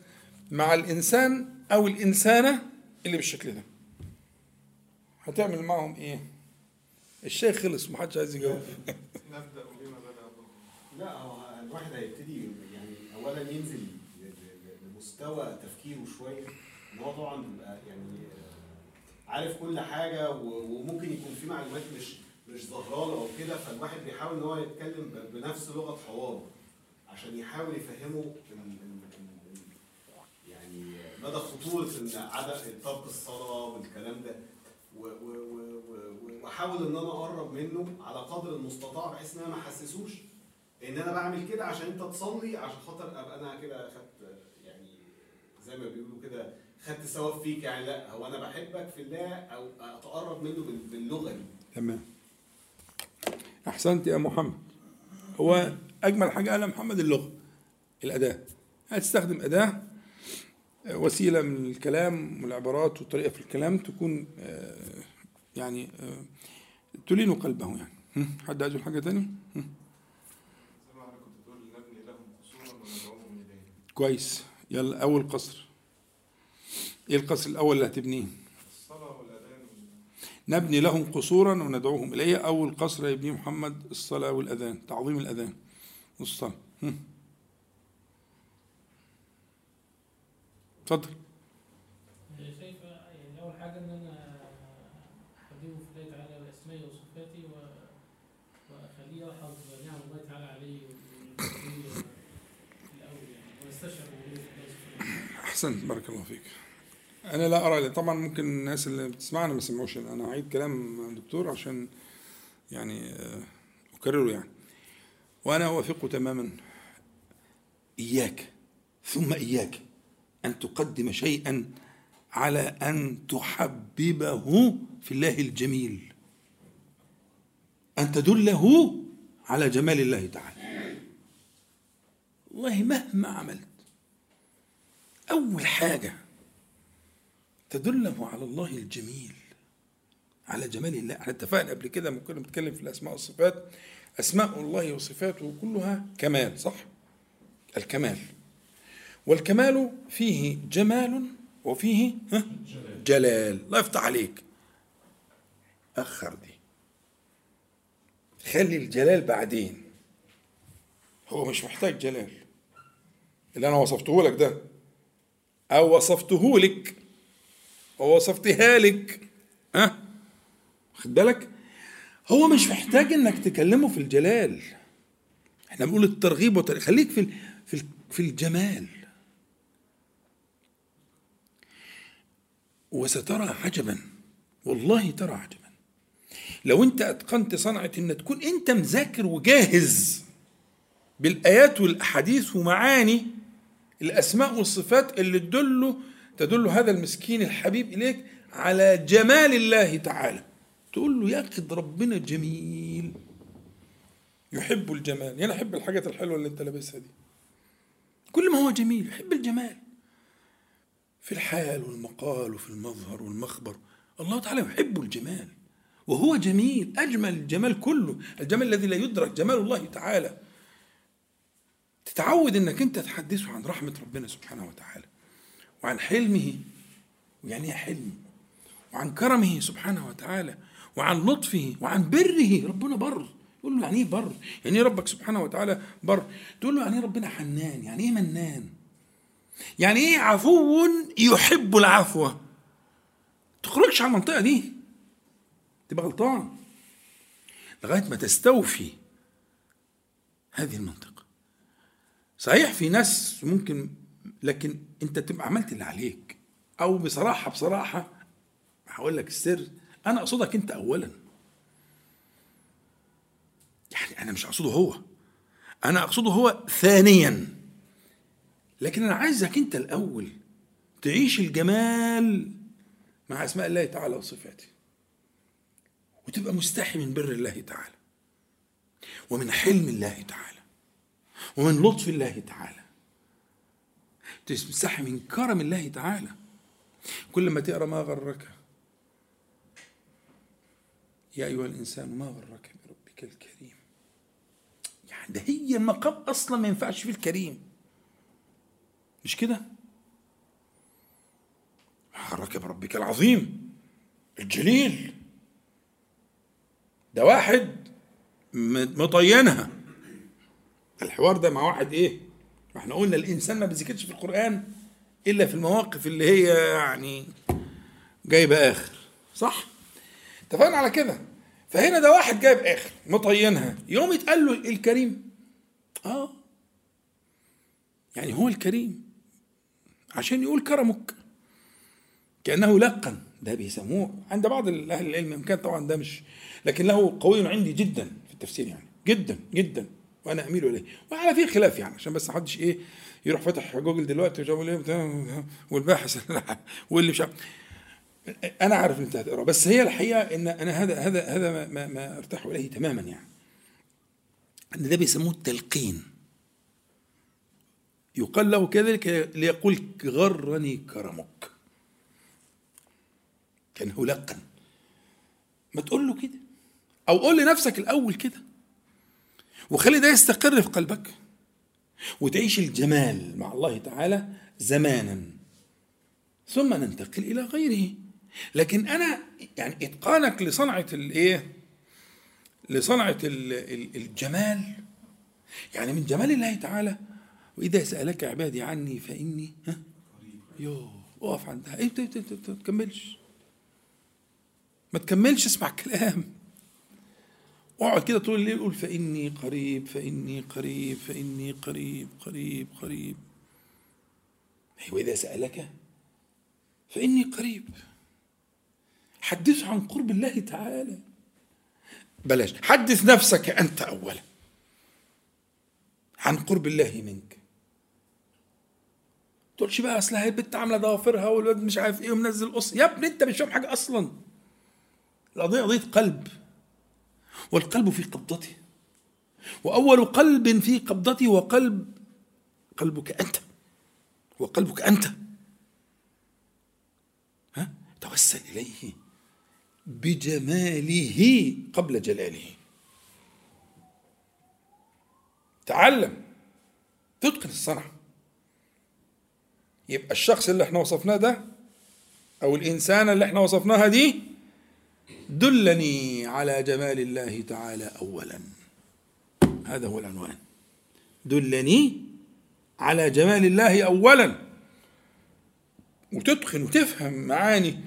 مع الإنسان أو الإنسانة اللي بالشكل ده. هتعمل معهم إيه؟ الشيخ خلص محدش عايز يجاوب. نبدأ بما بدأ لا هو الواحد هيبتدي يعني اولا ينزل لمستوى تفكيره شوية. إن هو طبعا يعني عارف كل حاجة وممكن يكون في معلومات مش مش ظاهرة له أو كده. فالواحد بيحاول إن هو يتكلم بنفس لغة حواره عشان يحاول يفهمه ال- ال- ال- ال- يعني مدى خطورة إن عدم ترك الصلاة والكلام ده. وأحاول إن أنا أقرب منه على قدر المستطاع بحيث إن أنا ما أحسسوش إن أنا بعمل كده عشان أنت تصلي عشان خاطر أبقى أنا كده خدت يعني زي ما بيقولوا كده خدت ثواب فيك يعني. لأ هو أنا بحبك في الله أو أتقرب منه بال- باللغة دي. تمام. أحسنت يا محمد. هو أجمل حاجة قالها محمد اللغة الأداة. هتستخدم أداة وسيلة من الكلام والعبارات والطريقة في الكلام تكون آه، يعني آه، تلين قلبه يعني؟ حد عايز يقول حاجة تاني؟ هم؟ زي ما أنا كنت بتقول نبني لهم قصورا وندعوهم اليه كويس. يلا أول قصر. إيه القصر الأول اللي هتبنيه؟ نبني لهم قصورا وندعوهم إليه. أول قصر يبنيه محمد الصلاة والأذان تعظيم الأذان. والصلاه اتفضل. هي شايفة يعني أول حاجة إن أنا أحببه في الله تعالى بأسمائه وصفاته و... وأخليه يلحظ نعم الله تعالى عليه الأول يعني سبحانه احسنت بارك الله فيك. أنا لا أرى طبعا ممكن الناس اللي بتسمعنا ما يسمعوش. أنا هعيد كلام الدكتور عشان يعني آه، أكرره يعني. وأنا أوافقه تماما. إياك ثم إياك. أن تقدم شيئا على أن تحببه في الله الجميل. أن تدله على جمال الله تعالى. والله مهما عملت أول حاجة تدله على الله الجميل على جمال الله. إحنا اتفقنا قبل كده لما كنا بنتكلم في الأسماء والصفات. أسماء الله وصفاته كلها كمال صح؟ الكمال. والكمال فيه جمال وفيه؟ جلال. الله يفتح عليك. أخر دي. خلي الجلال بعدين. هو مش محتاج جلال. اللي أنا وصفته لك ده. أو وصفته لك. أو وصفتها لك. ها؟ خد بالك؟ هو مش محتاج إنك تكلمه في الجلال. إحنا بنقول الترغيب والترغيب. خليك في في في الجمال. وسترى عجبا. والله ترى عجبا. لو انت اتقنت صنعه ان تكون انت مذاكر وجاهز بالآيات والأحاديث ومعاني الأسماء والصفات اللي تدل تدل هذا المسكين الحبيب إليك على جمال الله تعالى. تقول له يا أخي ربنا جميل. يحب الجمال. أنا أحب الحاجات الحلوة اللي أنت لابسها دي. كل ما هو جميل يحب الجمال. في الحال والمقال وفي المظهر والمخبر. الله تعالى يحب الجمال وهو جميل أجمل الجمال كله الجمال الذي لا يدرك جمال الله تعالى. تتعود أنك أنت تحدثه عن رحمة ربنا سبحانه وتعالى وعن حلمه يعني إيه حلم وعن كرمه سبحانه وتعالى وعن لطفه وعن بره. ربنا بر. يقول له يعني إيه بر؟ يعني إيه ربك سبحانه وتعالى بر؟ تقول له يعني إيه ربنا حنان؟ يعني إيه منان؟ يعني إيه عفو يحب العفو؟ تخرجش عن المنطقة دي. تبقى غلطان. لغاية ما تستوفي هذه المنطقة. صحيح في ناس ممكن لكن أنت تبقى عملت اللي عليك. أو بصراحة بصراحة هقول لك السر. أنا أقصدك أنت اولا. يعني أنا مش أقصده هو. أنا أقصده هو ثانيا. لكن أنا عايزك أنت الأول تعيش الجمال مع أسماء الله تعالى وصفاته. وتبقى مستحي من بر الله تعالى. ومن حلم الله تعالى. ومن لطف الله تعالى. تستحي من كرم الله تعالى. كل ما تقرأ ما غرك. يا أيها الإنسان ما غرك بربك الكريم. يعني ده هي المقام أصلا ما ينفعش فيه الكريم. مش كده؟ غرك بربك العظيم. الجليل. ده واحد مطينها. الحوار ده مع واحد إيه؟ ما إحنا قلنا الإنسان ما بيذكرش في القرآن إلا في المواقف اللي هي يعني جايبة آخر. صح؟ اتفقنا على كده؟ فهنا ده واحد جايب آخر مطينها. يوم يتقال له الكريم. آه. يعني هو الكريم. عشان يقول كرمك. كأنه لقن. ده بيسموه عند بعض أهل العلم إن كان طبعا ده مش لكن له قوي عندي جدا في التفسير يعني. جدا جدا. وأنا أميل إليه. وعلى فيه خلاف يعني عشان بس محدش إيه يروح فتح جوجل دلوقتي وجاب إيه بتاع والباحث واللي مش عارف. أنا عارف إن أنت هتقرا بس هي الحقيقة إن أنا هذا هذا هذا ما, ما أرتاح إليه تماما يعني. إن ده بيسموه التلقين. يقال له كذلك ليقول غرني كرمك كان لقن ما تقول له كده. أو قول لنفسك الأول كده. وخلي ده يستقر في قلبك. وتعيش الجمال مع الله تعالى زمانا. ثم ننتقل إلى غيره. لكن أنا يعني إتقانك لصنعة الإيه؟ لصنعة ال- ال- الجمال. يعني من جمال الله تعالى وإذا سألك عبادي عني فإني ها؟ يو أقف عندها إيه ما تكملش. ما تكملش اسمع الكلام. اقعد كده طول الليل قول فإني قريب فإني قريب فإني قريب قريب قريب. واذا سألك فإني قريب. حدثه عن قرب الله تعالى. بلاش. حدث نفسك أنت اولا. عن قرب الله منك. تقولش بقى أصل هي البنت عاملة ضوافرها والواد مش عارف إيه ومنزل قص. يا ابني أنت مش فاهم حاجة أصلا. القضية قضية قلب. والقلب في قبضته. وأول قلب في قبضته هو قلب قلبك أنت. هو قلبك أنت. ها؟ توسل إليه بجماله قبل جلاله. تعلم. تتقن الصنعة. يبقى الشخص اللي إحنا وصفناه ده أو الإنسان اللي إحنا وصفناها دي دلني على جمال الله تعالى اولا. هذا هو العنوان. دلني على جمال الله اولا. وتتقن وتفهم معاني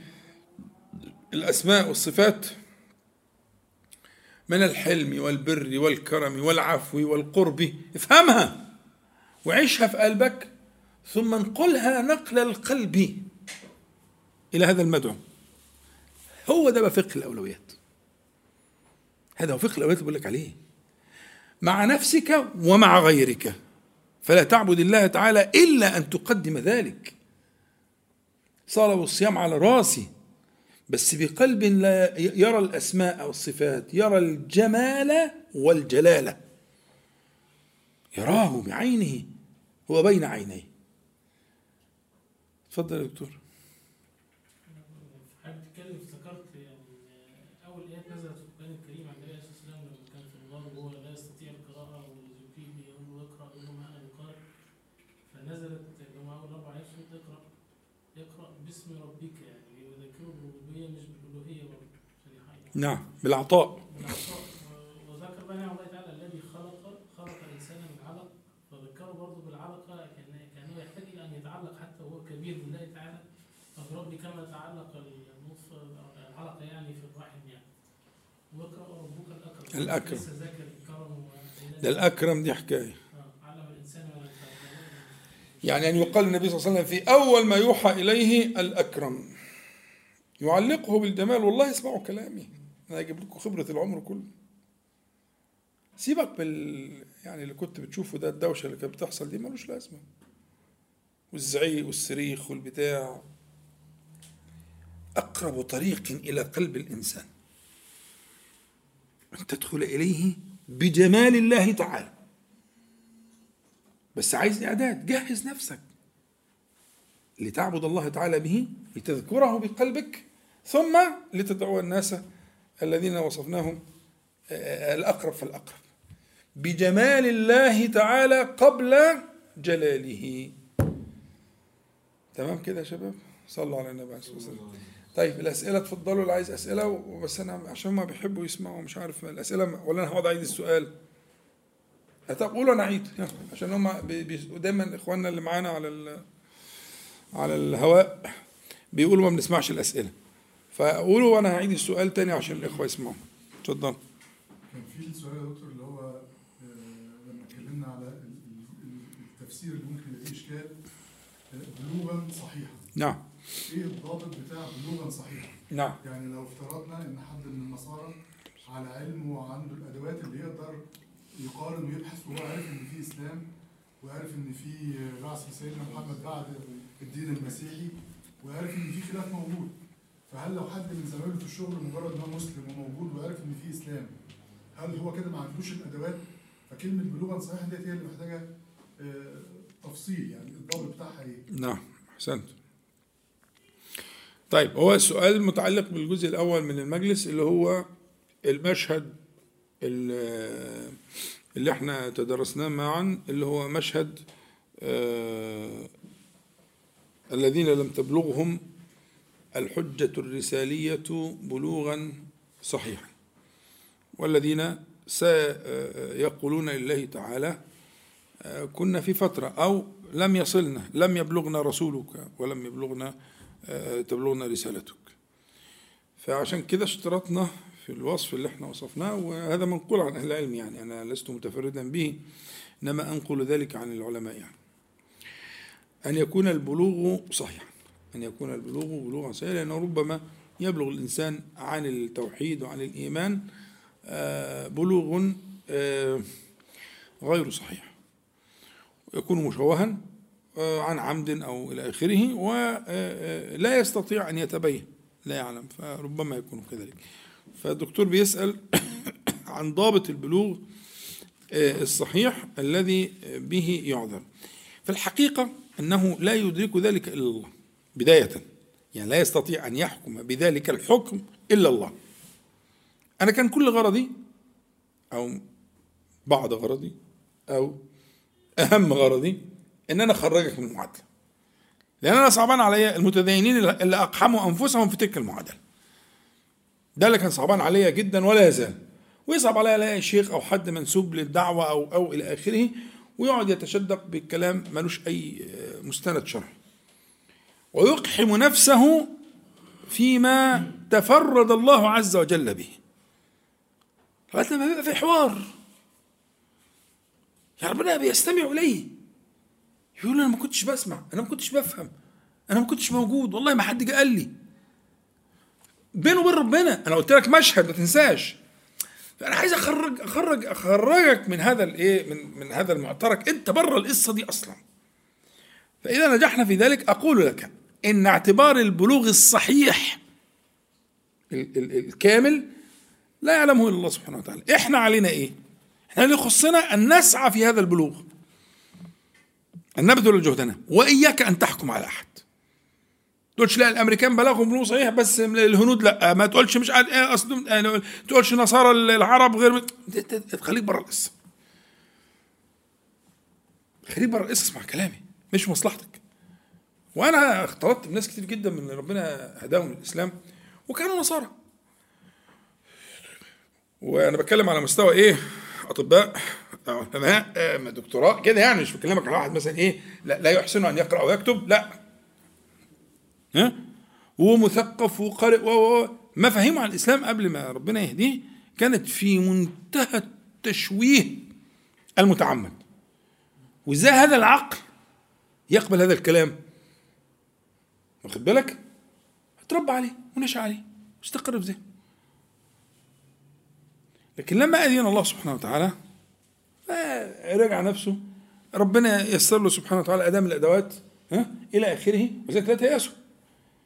الأسماء والصفات من الحلم والبر والكرم والعفو والقرب. افهمها وعيشها في قلبك. ثم انقلها نقل القلب إلى هذا المدعو. هو ده بقى فقه الأولويات. هذا هو فقه الأولويات اللي بقول لك عليه. مع نفسك ومع غيرك. فلا تعبد الله تعالى إلا أن تقدم ذلك. صلاه والصيام على راسي بس بقلب لا يرى الأسماء والصفات يرى الجمال والجلاله يراه بعينه هو بين عينيه. اتفضل يا دكتور. حضرتك يعني أول نزلت القرآن الكريم لما كان في وهو لا يستطيع القراءة فنزلت اقرأ اقرأ باسم ربك يعني مش بالألوهية برضه نعم بالعطاء. الأكرم. ده الأكرم دي حكاية. يعني أن يقال النبي صلى الله عليه وسلم في أول ما يوحى إليه الأكرم. يعلقه بالجمال والله اسمعوا كلامي. أنا أجيب لكم خبرة العمر كله. سيبك بال يعني اللي كنت بتشوفه ده الدوشة اللي كانت بتحصل دي ملوش لازمة. والزعيق والصريخ والبتاع. أقرب طريق إلى قلب الإنسان. أن تدخل إليه بجمال الله تعالى. بس عايز إعداد جهز نفسك لتعبد الله تعالى به لتذكره بقلبك ثم لتدعو الناس الذين وصفناهم آه، الأقرب فالأقرب. بجمال الله تعالى قبل جلاله. تمام كده يا شباب؟ صلوا على النبي عليه الصلاة والسلام. طيب الأسئلة اتفضلوا اللي عايز أسئلة وبس أنا عشان ما بيحبوا يسمعوا مش عارف الأسئلة ولا أنا هقعد أعيد السؤال؟ طب قولوا أعيد يلا، عشان هم دايما إخواننا اللي معانا على ال- على الهواء بيقولوا ما بنسمعش الأسئلة. فقولوا وأنا هعيد السؤال تاني عشان الإخوة يسمعوا. اتفضل. كان في السؤال يا دكتور اللي هو آه، لما اتكلمنا على ال- ال- التفسير اللي ممكن فيه إشكال آه، بلوغا صحيحا. نعم. إيه الضابط بتاع بلوغا صحيحا نعم. يعني لو افترضنا إن حد من النصارى على علم وعنده الأدوات اللي يقدر يقارن ويبحث وهو عارف إن في إسلام وعارف إن في بعث سيدنا محمد بعد الدين المسيحي وعارف إن في خلاف موجود فهل لو حد من زمايله في الشغل مجرد إن هو مسلم وموجود وعارف إن في إسلام هل هو كده ما عندوش الأدوات؟ فكلمة بلوغا صحيحا ديت هي اللي محتاجة آه، تفصيل يعني الضابط بتاعها إيه؟ نعم أحسنت. طيب هو السؤال متعلق بالجزء الأول من المجلس اللي هو المشهد ال- اللي إحنا تدرسناه معا اللي هو مشهد آه، الذين لم تبلغهم الحجة الرسالية بلوغا صحيحا والذين سيقولون لله تعالى آه، كنا في فترة أو لم يصلنا لم يبلغنا رسولك ولم يبلغنا تبلغنا رسالتك. فعشان كده اشترطنا في الوصف اللي إحنا وصفناه وهذا منقول عن أهل العلم يعني أنا لست متفردا به إنما أنقل ذلك عن العلماء يعني. أن يكون البلوغ صحيحا أن يكون البلوغ بلوغا صحيحا لأنه ربما يبلغ الإنسان عن التوحيد وعن الإيمان آه، بلوغ آه، غير صحيح. يكون مشوها عن عمد أو إلى آخره ولا يستطيع أن يتبين لا يعلم فربما يكون كذلك. فالدكتور بيسأل عن ضابط البلوغ آه، الصحيح الذي به يعذر. في الحقيقة أنه لا يدرك ذلك إلا الله بداية. يعني لا يستطيع أن يحكم بذلك الحكم إلا الله. أنا كان كل غرضي أو بعض غرضي أو أهم غرضي إن أنا أخرجك من المعادلة. لأن أنا صعبان عليا المتدينين اللي أقحموا أنفسهم في تلك المعادلة. ده اللي كان صعبان عليا جدا ولا يزال. ويصعب عليا ألاقي شيخ أو حد منسوب للدعوة أو أو إلى آخره ويقعد يتشدق بالكلام ملوش أي مستند شرعي. ويقحم نفسه فيما تفرد الله عز وجل به. لغاية لما بيبقى في حوار. يا ربنا بيستمع إليه. يقول أنا ما كنتش بسمع أنا ما كنتش بفهم أنا ما كنتش موجود والله ما حد جه قال لي. بينه وبين ربنا أنا قلت لك مشهد ما تنساش. فانا عايز أخرج أخرج أخرجك من هذا الايه من من هذا المعترك. أنت بره القصة دي أصلا. فإذا نجحنا في ذلك أقول لك إن اعتبار البلوغ الصحيح ال- ال- الكامل لا يعلمه إلا الله سبحانه وتعالى. إحنا علينا إيه؟ إحنا اللي يخصنا أن نسعى في هذا البلوغ. ان نبذل جهدنا وإياك أن تحكم على أحد. تقولش لا الأمريكان بلغهم بلوغ صحيح بس الهنود لا. ما تقولش مش عارف إيه ما تقولش نصارى العرب غير خليك بره القصة. خليك بره القصة اسمع كلامي مش مصلحتك. وأنا اختلطت بناس كتير جدا من ربنا هداهم للاسلام وكانوا نصارى. وأنا بتكلم على مستوى إيه أطباء. علماء آه، دكتوراه كده يعني مش بكلمك على واحد مثلا إيه لا, لا يحسن أن يقرأ ويكتب لا. ها؟ ومثقف وقارئ و. مفاهيمه عن الإسلام قبل ما ربنا يهديه كانت في منتهى التشويه المتعمد. وإزاي هذا العقل يقبل هذا الكلام؟ واخد بالك؟ اتربى عليه ونشأ عليه واستقر في ذهنه. لكن لما أذن الله سبحانه وتعالى رجع نفسه ربنا يسر له سبحانه وتعالى أداة من الأدوات ها إلى آخره وذلك لا تيأسوا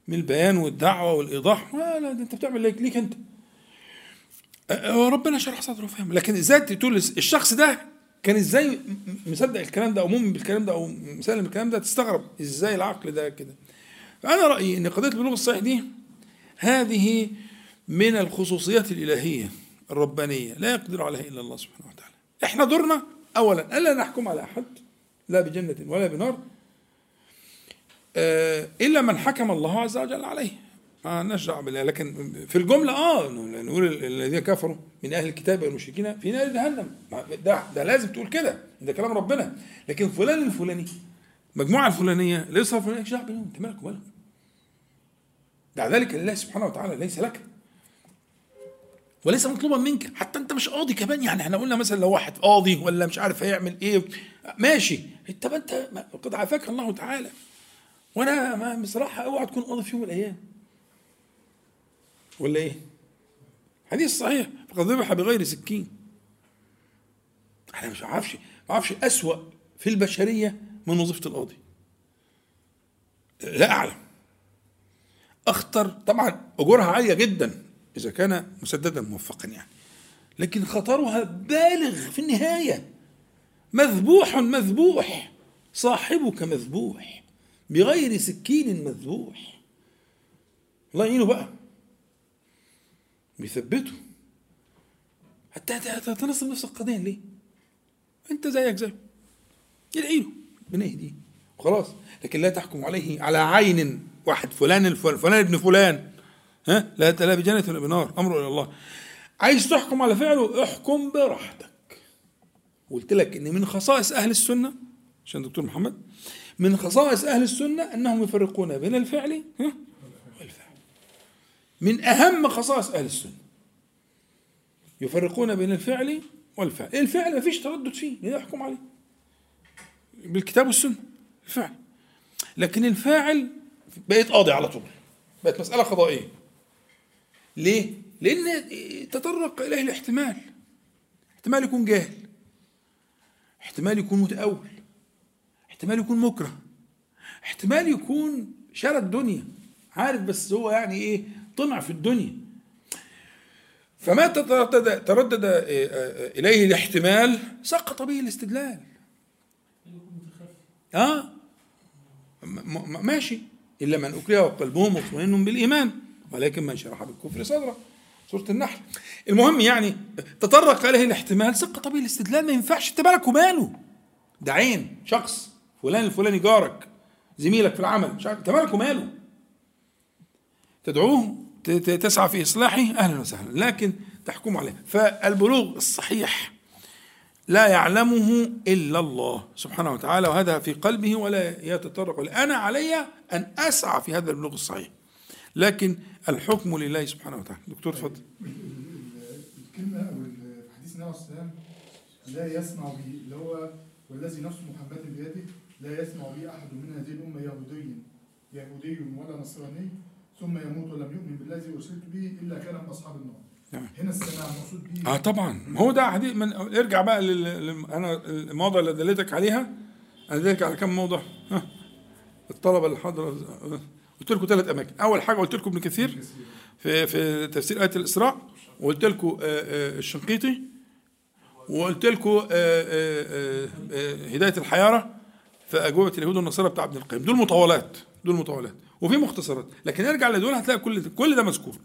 من البيان والدعوة والإيضاح لا لا أنت بتعمل ليك, ليك هو ربنا شرح صدره وفهم لكن إزاي تقول الشخص ده كان إزاي مصدق الكلام ده أو مؤمن بالكلام ده أو مسلم الكلام ده تستغرب إزاي العقل ده كده. فانا رأيي إن قضية البلوغ الصحيح دي هذه من الخصوصيات الإلهية الربانية لا يقدر عليها إلا الله سبحانه وتعالى. إحنا دورنا اولا ألا نحكم على أحد لا بجنة ولا بنار آه، إلا من حكم الله عز وجل عليه. ما لناش دعوه بالله لكن في الجملة آه نقول ال- الذين كفروا من أهل الكتاب والمشركين في نار جهنم. ده ده لازم تقول كده ده كلام ربنا. لكن فلان الفلاني مجموعة الفلانية ليس الفلانيه شعب أنت مالك ومالهم دع ذلك لله سبحانه وتعالى ليس لك. وليس مطلوبا منك. حتى أنت مش قاضي كمان. يعني إحنا قلنا مثلا لو واحد قاضي ولا مش عارف هيعمل إيه. ماشي. أنت ما انت قد عافاك الله تعالى. وأنا ما بصراحة أوعى تكون قاضي في يوم من الأيام. ولا إيه؟ حديث صحيح. فقد ذبح بغير سكين. أنا مش عارفش ما أعرفش أسوأ في البشرية من وظيفة القاضي. لا أعلم. أخطر طبعا أجورها عالية جدا. إذا كان مسددا موفقا يعني. لكن خطرها بالغ في النهاية. مذبوح مذبوح. صاحبك مذبوح. بغير سكين مذبوح. الله يعينه بقى. بيثبته. حتى تنصب نفسك قضيا ليه؟ أنت زيك زيه يدعي له ربنا يهديه. خلاص. لكن لا تحكم عليه على عين واحد. فلان الفل- فلان ابن فلان. ها؟ لا لا بجنة ولا بنار امره إلى الله. عايز تحكم على فعله احكم براحتك. قلت لك إن من خصائص أهل السنة عشان دكتور محمد من خصائص أهل السنة أنهم يفرقون بين الفعل والفعل. من أهم خصائص أهل السنة. يفرقون بين الفعل والفعل. الفعل ما فيش تردد فيه يحكم عليه. بالكتاب والسنة الفعل. لكن الفاعل بقيت قاضي على طول. بقت مسألة قضائية. ليه؟ لأن تطرق اليه الاحتمال. احتمال يكون جاهل. احتمال يكون متأول. احتمال يكون مكره. احتمال يكون شرى الدنيا. عارف بس هو يعني إيه؟ طمع في الدنيا. فما تردد تردد آه، آه، إليه الاحتمال؟ سقط به الاستدلال. آه؟ ماشي. إلا من أكره وقلبه مطمئن بالإيمان. ولكن من شرح بالكفر صدره. سورة النحل. المهم يعني تطرق اليه الاحتمال سقط به الاستدلال ما ينفعش انت بالك وماله؟ ده عين شخص فلان الفلاني جارك زميلك في العمل انت مالك وماله؟ تدعوه تسعى في إصلاحه أهلا وسهلا لكن تحكم عليه. فالبلوغ الصحيح لا يعلمه إلا الله سبحانه وتعالى وهذا في قلبه ولا يتطرق. أنا علي أن أسعى في هذا البلوغ الصحيح. لكن الحكم لله سبحانه وتعالى. دكتور اتفضل. ال- ال- الكلمة أو ال- في حديث النبي عليه والسلام لا يسمع به اللي هو والذي نفس محمد بيده لا يسمع به أحد من هذه الأمة يهودي يهودي ولا نصراني ثم يموت ولم يؤمن بالذي أرسلت به إلا كان من أصحاب النار. نعم. هنا السماع المقصود به. آه طبعا. ما هو ده حديث من ارجع بقى لل... أنا المواضع اللي دليتك عليها. أنا دليتك على كم موضع ها؟ الطلبة اللي حاضره قلت لكم ثلاث أماكن. أول حاجة قلت لكم ابن كثير في في تفسير آية الإسراء وقلت لكم آه، آه، الشنقيطي وقلت لكم آه، هداية الحيارة في أجوبة اليهود والنصارى بتاع ابن القيم. دول مطولات دول مطولات وفي مختصرات. لكن أرجع لدول هتلاقي كل كل ده مذكور.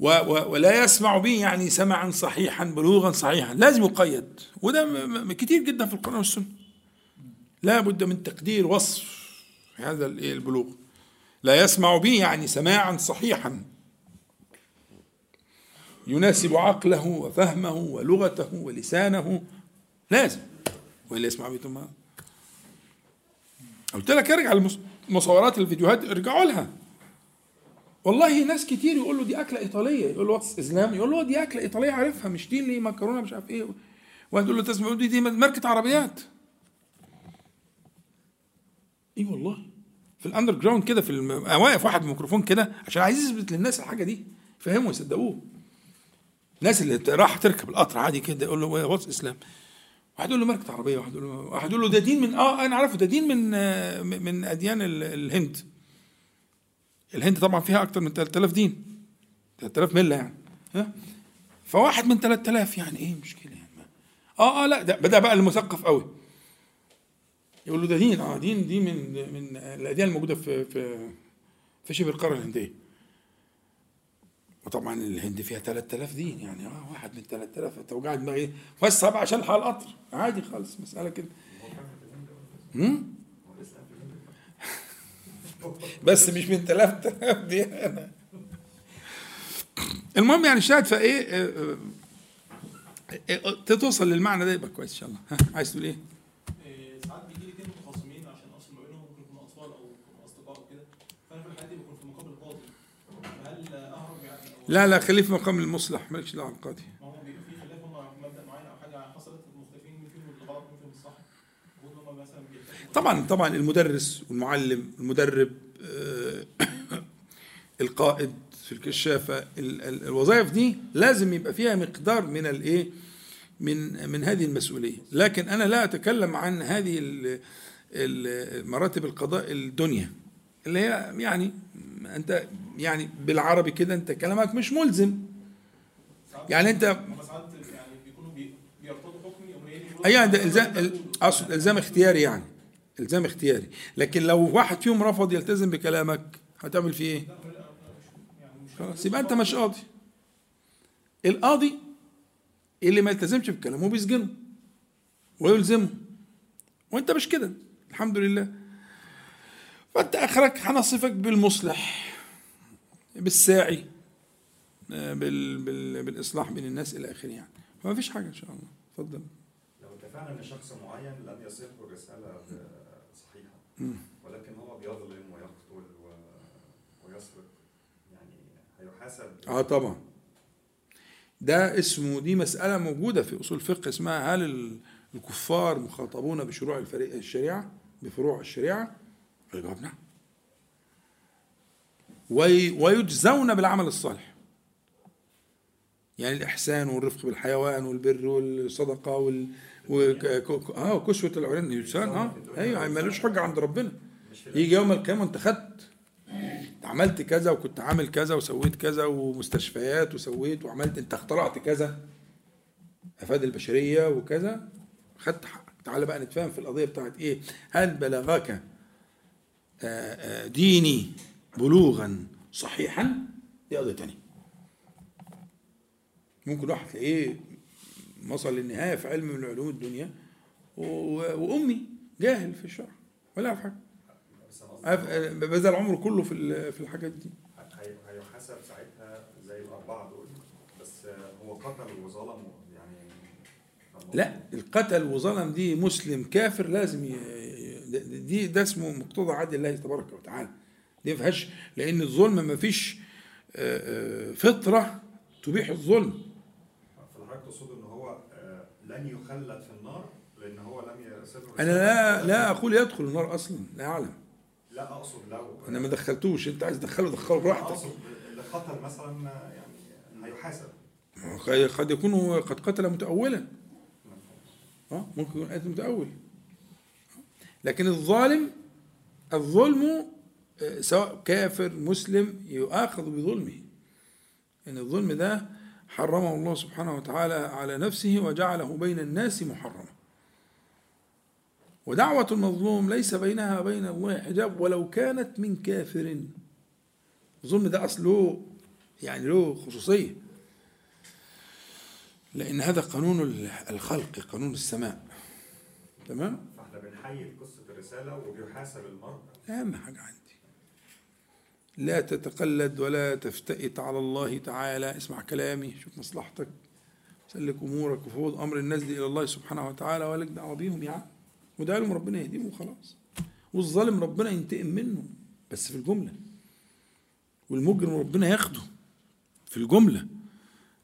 و و ولا يسمع به يعني سمعا صحيحا بلوغا صحيحا. لازم يقيد. وده كتير جدا في القرآن والسنة. لا بد من تقدير وصف هذا ال- البلوغ. لا يسمع به يعني سماعا صحيحا. يناسب عقله وفهمه ولغته ولسانه. لازم. وإلا يسمع بيتم ما قلت لك ارجع المصورات الفيديوهات ارجعوا لها. والله ناس كتير يقول له دي أكلة إيطالية. يقول له what's يقول له دي أكلة إيطالية عارفها. مش دي اللي مكرونة مش عارف إيه. واحد يقول له تسمع دي, دي ماركة عربيات. إي والله. في ال underground كده في الم... واقف واحد بميكروفون كده عشان عايز يثبت للناس الحاجة دي يفهموا يصدقوه الناس اللي راح تركب القطر عادي كده يقول له واتس اسلام واحد يقول له ماركه عربيه واحد يقول له واحد يقول له ده دين من آه أنا عارفه ده دين من من أديان ال- الهند. الهند طبعا فيها أكتر من 3000 دين 3000 ملة يعني ها؟ فواحد من 3000 يعني إيه مشكله يعني؟ آه آه لا ده بدا بقى المثقف قوي. يقول له ده دين آه دين دي من من الأديان الموجودة في في في شبه القارة الهندية. وطبعا الهند فيها 3000 دين يعني آه واحد من 3000 توجع دماغي إيه؟ وسع بقى عشان الحق القطر عادي خالص مسألة كده. هم؟ بس مش من 3000 دي. أنا المهم يعني الشاهد فإيه؟ آه، آه، آه، توصل للمعنى ده يبقى كويس إن شاء الله. ها عايز تقول إيه، ساعات بيجي لي اتنين متخاصمين عشان اصل ما بينهم ممكن يكونوا اطفال أو يكونوا اصدقاء وكده فانا في الحالة دي بكون في مقابل القاضي فهل اهرب يعني أو- لا لا خليه في مقام المصلح مالكش دعوة بالقاضي طبعا طبعا المدرس والمعلم المدرب آه، القائد في الكشافة ال- ال- الوظائف دي لازم يبقى فيها مقدار من الايه من من هذه المسؤولية. لكن أنا لا أتكلم عن هذه مراتب القضاء الدنيا اللي هي يعني أنت يعني بالعربي كده انت كلامك مش ملزم. يعني انت يعني اي ده إلزام ال- أقصد إلزام اختياري يعني. إلزام اختياري. لكن لو واحد فيهم رفض يلتزم بكلامك هتعمل فيه إيه؟ يعني مش خلاص يبقى انت مش قاضي. القاضي اللي ما يلتزمش بكلامه بيسجنه ويلزمه. وانت مش كده. الحمد لله. فانت اخرك هنصفك بالمصلح. بالساعي آه، بال بال بالإصلاح بين الناس إلى آخره يعني. فما فيش حاجة إن شاء الله. اتفضل. لو اتفقنا إن شخص معين لم يصله الرساله صحيحة. ولكن هو بيظلم ويقتل ويسرق يعني هيحاسب. آه طبعا. ده اسمه دي مسألة موجودة في أصول الفقه اسمها هل ال- الكفار مخاطبون بشروع الفريق الشريعة بفروع الشريعة؟ الجواب نعم. ويجزون بالعمل الصالح. يعني الإحسان والرفق بالحيوان والبر والصدقة وال آه وكسوة العريان يجزون آه أيوه ملوش حجة عند ربنا. يجي يوم القيامة أنت خدت عملت كذا وكنت عامل كذا وسويت كذا ومستشفيات وسويت وعملت أنت اخترعت كذا أفاد البشرية وكذا خدت حقك. تعال بقى نتفاهم في القضية بتاعت إيه؟ هل بلغك آه، آه، ديني بلوغا صحيحا دي قضية تانية. ممكن واحد تلاقيه وصل للنهاية في علم من علوم الدنيا و- وأمي جاهل في الشرع ولا يعرف أنا قصدي عارف- بذل عمره كله في في الحاجات دي. هي- هيحاسب ساعتها زي الأربعة دول بس هو قتل وظلم يعني. لا القتل وظلم دي مسلم كافر لازم. ي- دي ده اسمه مقتضى عدل الله تبارك وتعالى. دي فيهاش لأن الظلم ما فيش آه، آه، فطرة تبيح الظلم. فالحضرتك تقصد إن هو آه، لن يخلد في النار لأن هو لم يسر أنا لا لا أقول يدخل النار أصلا لا أعلم. لا أقصد لو. أنا ما دخلتوش أنت عايز تدخله دخله براحتك. أقصد اللي قتل مثلا يعني هيحاسب. قد يكون قد قتل متأولا. آه ممكن يكون قتل متأول. لكن الظالم الظلم سواء كافر مسلم يؤاخذ بظلمه. إن الظلم ده حرمه الله سبحانه وتعالى على نفسه وجعله بين الناس محرما. ودعوة المظلوم ليس بينها وبين الله حجاب ولو كانت من كافر. الظلم ده أصله يعني له خصوصية. لأن هذا قانون الخلق قانون السماء. تمام؟ فاحنا بنحيي قصة الرسالة وبيحاسب المرء. أهم حاجة عندي لا تتقلد ولا تفتئت على الله تعالى. اسمع كلامي شوف مصلحتك. سلك أمورك وفوض أمر الناس دي إلى الله سبحانه وتعالى ولك دعوة بيهم يعني وده لهم ربنا يهديهم وخلاص. والظالم ربنا ينتقم منه بس في الجملة. والمجرم ربنا ياخده في الجملة.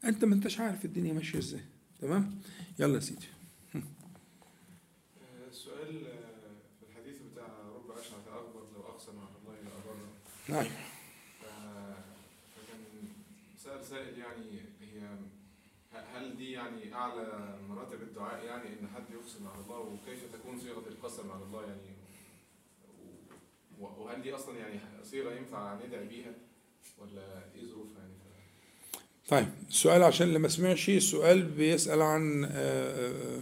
أنت ما أنتش عارف الدنيا ماشية إزاي. تمام؟ يلا يا سيدي. السؤال آه، في الحديث بتاع رب أشعث أكبر لو أقسم على الله لأبره نعم ف- فكان سأل سائل يعني هي هل دي يعني أعلى مراتب الدعاء؟ يعني إن حد يقسم على الله وكيف تكون صيغة القسم على الله؟ يعني وهل دي أصلا يعني صيغة ينفع ندعي بيها؟ ولا إيه ظروفها يعني؟ طيب السؤال عشان اللي ما سمعش السؤال بيسأل عن آه،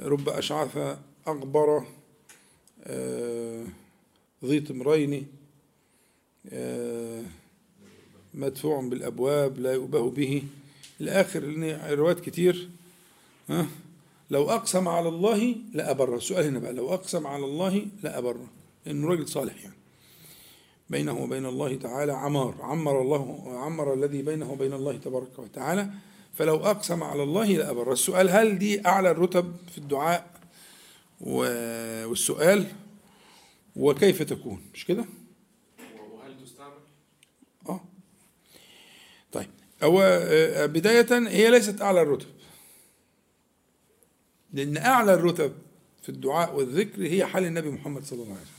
آه، رب أشعث أغبر آه، ذي تمرين مدفوع بالأبواب لا يؤبه به. الآخر روايات كتير. ها؟ لو أقسم على الله لأبره السؤال هنا بقى لو أقسم على الله لأبره لأنه راجل صالح يعني. بينه وبين الله تعالى عمار. عمر الله عمر الذي بينه وبين الله تبارك وتعالى. فلو أقسم على الله لأبر السؤال هل دي أعلى الرتب في الدعاء؟ والسؤال وكيف تكون؟ مش كده و- وهل تستعمل؟ آه طيب هو آه، بداية هي ليست أعلى الرتب. لأن أعلى الرتب في الدعاء والذكر هي حال النبي محمد صلى الله عليه وسلم.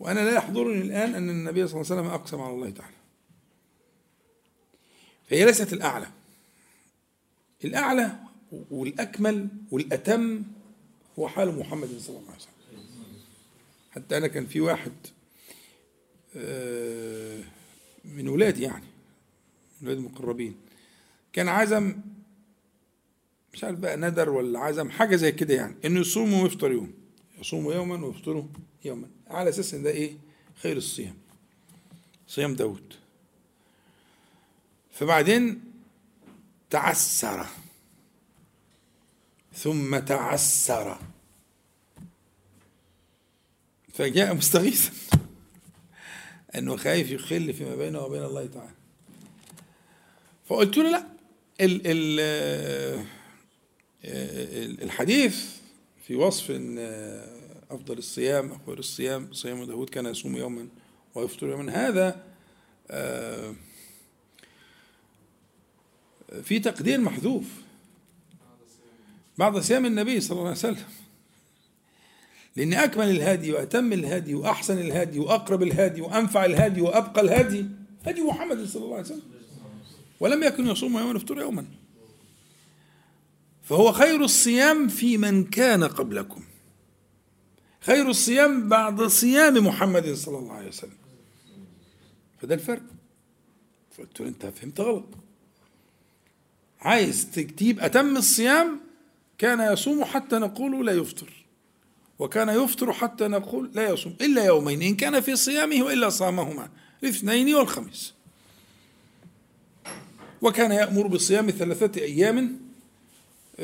وأنا لا يحضرني الآن أن النبي صلى الله عليه وسلم أقسم على الله تعالى. فهي ليست الأعلى. الأعلى والأكمل والأتم هو حال محمد صلى الله عليه وسلم. حتى أنا كان في واحد آه، من ولادي يعني. من ولاد المقربين. كان عزم مش عارف بقى ندر ولا عزم حاجة زي كده يعني إنه يصوموا ويفطر يوم. يصوموا يوما ويفطروا يوما على أساس إن ده إيه؟ خير الصيام. صيام داود فبعدين تعسر. ثم تعسر. فجاء مستغيثا. إنه خايف يخل فيما بينه وبين الله تعالى. فقلت له لا ال ال ال- الحديث في وصف إن أفضل الصيام خير الصيام صيام داود كان يصوم يوما ويفطر يوما. هذا آه، في تقدير محذوف. بعد صيام النبي صلى الله عليه وسلم. لأن أكمل الهادي وأتم الهادي وأحسن الهادي وأقرب الهادي وأنفع الهادي وأبقى الهادي هدي محمد صلى الله عليه وسلم. ولم يكن يصوم يوما ويفطر يوما. فهو خير الصيام في من كان قبلكم. خير الصيام بعد صيام محمد صلى الله عليه وسلم. فده الفرق. فقلت له أنت فهمت غلط. عايز تجيب أتم الصيام كان يصوم حتى نقول لا يفطر. وكان يفطر حتى نقول لا يصوم إلا يومين إن كان في صيامه وإلا صامهما الاثنين والخميس. وكان يأمر بصيام ثلاثة أيام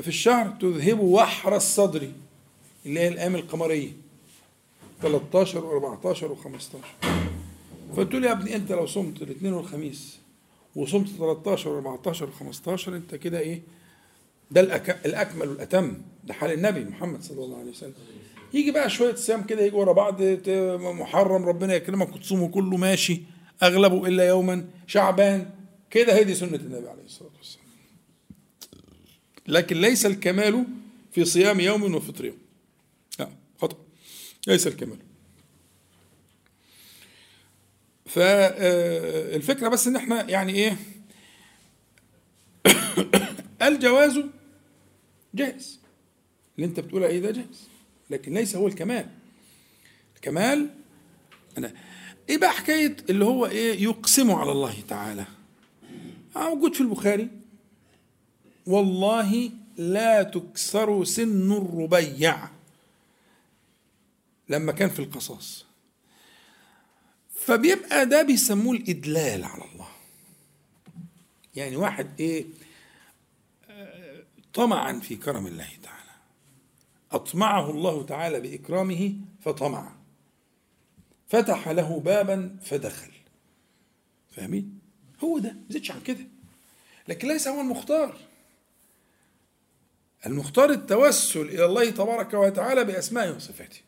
في الشهر تذهب وحر الصدر اللي هي الأيام القمرية. 13 و14 و15 فقلت له يا ابني أنت لو صمت الاثنين والخميس وصمت 13 و14 و15 أنت كده إيه؟ ده الأك... الأكمل والأتم. ده حال النبي محمد صلى الله عليه وسلم. يجي بقى شوية صيام كده يجي ورا بعض محرم ربنا يكرمك وتصومه كله ماشي أغلبه إلا يوما شعبان. كده هي دي سنة النبي عليه الصلاة والسلام. لكن ليس الكمال في صيام يوم وفطر يوم. لا خطأ. ليس الكمال. فالفكرة بس إن إحنا يعني إيه؟ الجواز جائز. اللي أنت بتقولها إيه ده جائز. لكن ليس هو الكمال. الكمال أنا إيه بقى حكاية اللي هو إيه؟ يقسم على الله تعالى. آه موجود في البخاري. والله لا تكسر سن الربيع. لما كان في القصاص. فبيبقى ده بيسموه الإدلال على الله. يعني واحد إيه آه، طمعا في كرم الله تعالى. أطمعه الله تعالى بإكرامه فطمع. فتح له بابا فدخل. فاهمين؟ هو ده ما زيدش عن كده. لكن ليس هو المختار. المختار التوسل إلى الله تبارك وتعالى باسمائه وصفاته.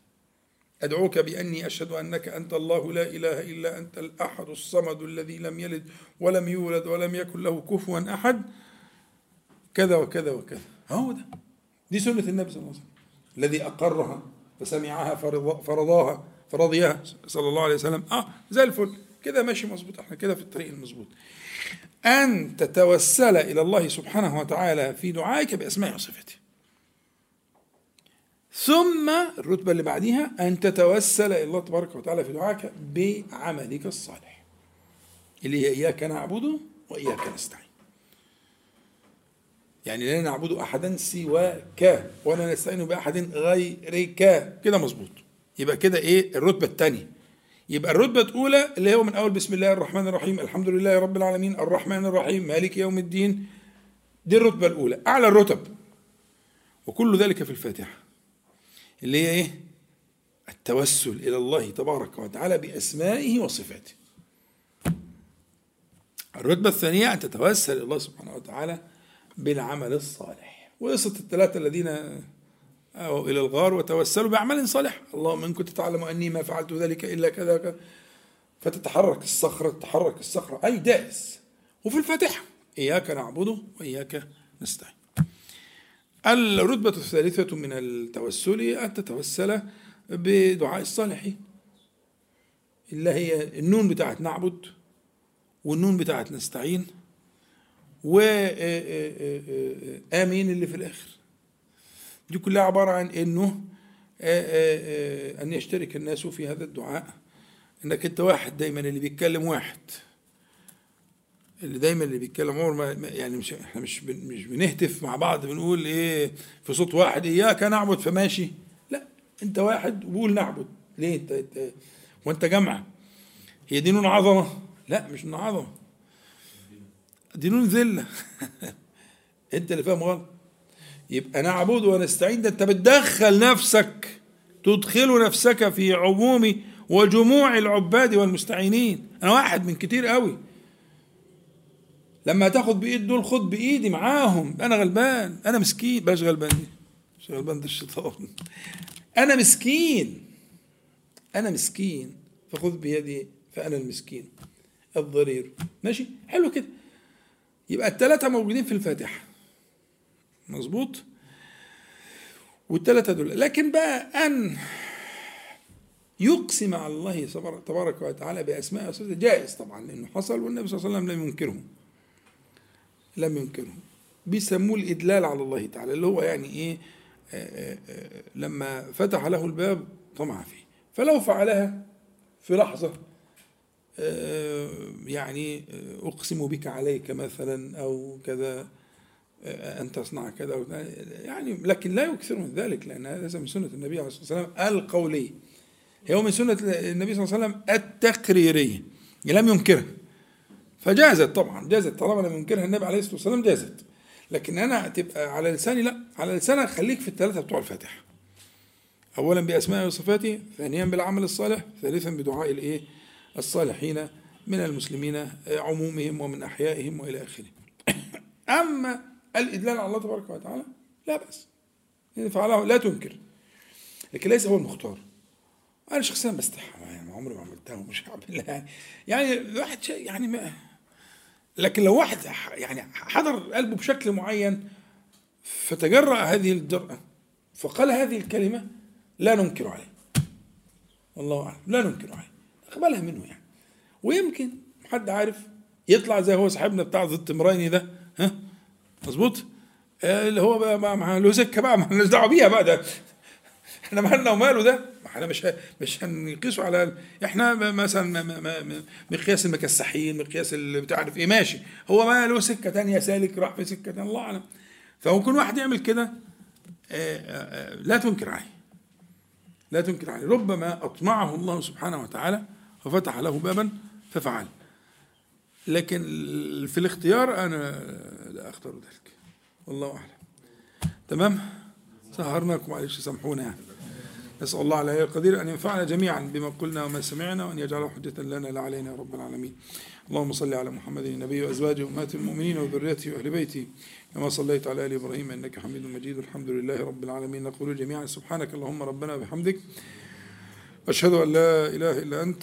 أدعوك بأني أشهد أنك أنت الله لا إله إلا أنت الأحد الصمد الذي لم يلد ولم يولد ولم يكن له كفوا أحد. كذا وكذا وكذا. هو ده. دي سنة النبي صلى الله عليه وسلم. الذي أقرها فسمعها فرض- فرضاها فرضيها صلى الله عليه وسلم. آه زي الفل. كده ماشي مظبوط إحنا كده في الطريق المظبوط. أن تتوسل إلى الله سبحانه وتعالى في دعائك بأسمائه وصفاته. ثم الرتبة اللي بعديها أن تتوسل إلى الله تبارك وتعالى في دعائك بعملك الصالح اللي هي إياك نعبد وإياك نستعين. يعني لا نعبد أحدا سواك ولا نستعين بأحد غيرك. كده مظبوط. يبقى كده إيه؟ الرتبة الثانية يبقى الرتبة الأولى اللي هو من أول بسم الله الرحمن الرحيم الحمد لله رب العالمين الرحمن الرحيم مالك يوم الدين. دي الرتبة الأولى. أعلى الرتب. وكل ذلك في الفاتحة. اللي هي إيه؟ التوسل إلى الله تبارك وتعالى بأسمائه وصفاته. الرتبة الثانية أن تتوسل إلى الله سبحانه وتعالى بالعمل الصالح. وقصة الثلاثة الذين أو إلى الغار وتوسلوا بأعمال صالح. اللهم إن كنت تعلم أني ما فعلت ذلك إلا كذا كذا فتتحرك الصخرة تتحرك الصخرة. أي دائس وفي الفاتحة. إياك نعبد وإياك نستعين. الرتبة الثالثة من التوسل أن تتوسل بدعاء الصالحين اللي هي النون بتاعت نعبد والنون بتاعت نستعين وآمين اللي في الآخر. دي كلها عبارة عن إنه آآ آآ أن يشترك الناس في هذا الدعاء. إنك أنت واحد دايما اللي بيتكلم واحد. اللي دايما اللي بيتكلم عمر ما يعني مش إحنا مش مش بنهتف مع بعض بنقول إيه في صوت واحد إياك نعبد فماشي. لا أنت واحد وقول نعبد. ليه؟ أنت, أنت وأنت جامعه هي دي نون عظمة. لا مش نون عظمة. دي نون ذلة. أنت اللي فاهم غلط. يبقى نعبد ونستعين. ده انت بتدخل نفسك تدخل نفسك في عموم وجموع العباد والمستعينين. أنا واحد من كتير قوي. لما تاخد بإيد دول خد بإيدي معاهم. أنا غلبان. أنا مسكين. بلاش غلبان دي. مش غلبان ده الشيطان. أنا مسكين. أنا مسكين. فخذ بيدي فأنا المسكين. الضرير. ماشي؟ حلو كده. يبقى الثلاثه موجودين في الفاتحة. مظبوط؟ والثلاثة دول. لكن بقى أن يقسم على الله تبارك وتعالى بأسماء وصفاته جائز طبعا لأنه حصل والنبي صلى الله عليه وسلم لم ينكره لم ينكره بيسموه الإدلال على الله تعالى اللي هو يعني إيه؟ آآ آآ لما فتح له الباب طمع فيه. فلو فعلها في لحظة يعني أقسم بك عليك مثلا أو كذا أن تصنع كذا يعني لكن لا يكثر من ذلك لأن هذا من سنة النبي عليه الصلاة والسلام القولية هو من سنة النبي صلى الله عليه وسلم التقريرية لم ينكرها فجازت طبعا جازت طالما لم ينكرها النبي عليه الصلاة والسلام جازت. لكن أنا تبقى على لساني لا على لسانك خليك في الثلاثة بتوع الفاتحة. أولا بأسماء وصفاته ثانيا بالعمل الصالح ثالثا بدعاء الإيه؟ الصالحين من المسلمين عمومهم ومن أحيائهم وإلى آخره. أما الإدلال على الله تبارك وتعالى؟ لا بأس. إن فعله لا تنكر. لكن ليس هو المختار. أنا شخصيا بستحى. يعني عمري ما عملتها ومش هعملها يعني يعني الواحد يعني ما لكن لو واحد يعني حضر قلبه بشكل معين فتجرأ هذه الجرأة فقال هذه الكلمة لا ننكر عليه. والله أعلم. لا ننكر عليه. أقبلها منه يعني. ويمكن حد عارف يطلع زي هو صاحبنا بتاع ذو التمريني ده ها؟ مظبوط؟ اللي هو بقى مع له سكه بقى ما دعوة بيها بقى ده. إحنا مالنا وماله ده؟ إحنا مش مش هنقيسه على إحنا مثلا مقياس المكسحين مقياس اللي بتعرف إيه ماشي. هو ما له سكة تانية سالك راح في سكة تانية الله أعلم. فممكن واحد يعمل كده لا تنكر عليه. لا تنكر عليه. ربما أطمعه الله سبحانه وتعالى وفتح له بابا ففعل. لكن في الاختيار أنا لا أختار ذلك. والله أعلم. تمام؟ سهرناكم معلش سامحونا يعني. نسأل الله على القدير أن ينفعنا جميعا بما قلنا وما سمعنا وأن يجعله حجة لنا لا علينا يا رب العالمين. اللهم صل على محمد النبي وأزواجه وأمهات المؤمنين وذريته وأهل بيته. كما صليت على آل إبراهيم إنك حميد مجيد. الحمد لله رب العالمين. نقول جميعا سبحانك اللهم ربنا وبحمدك. أشهد أن لا إله إلا أنت.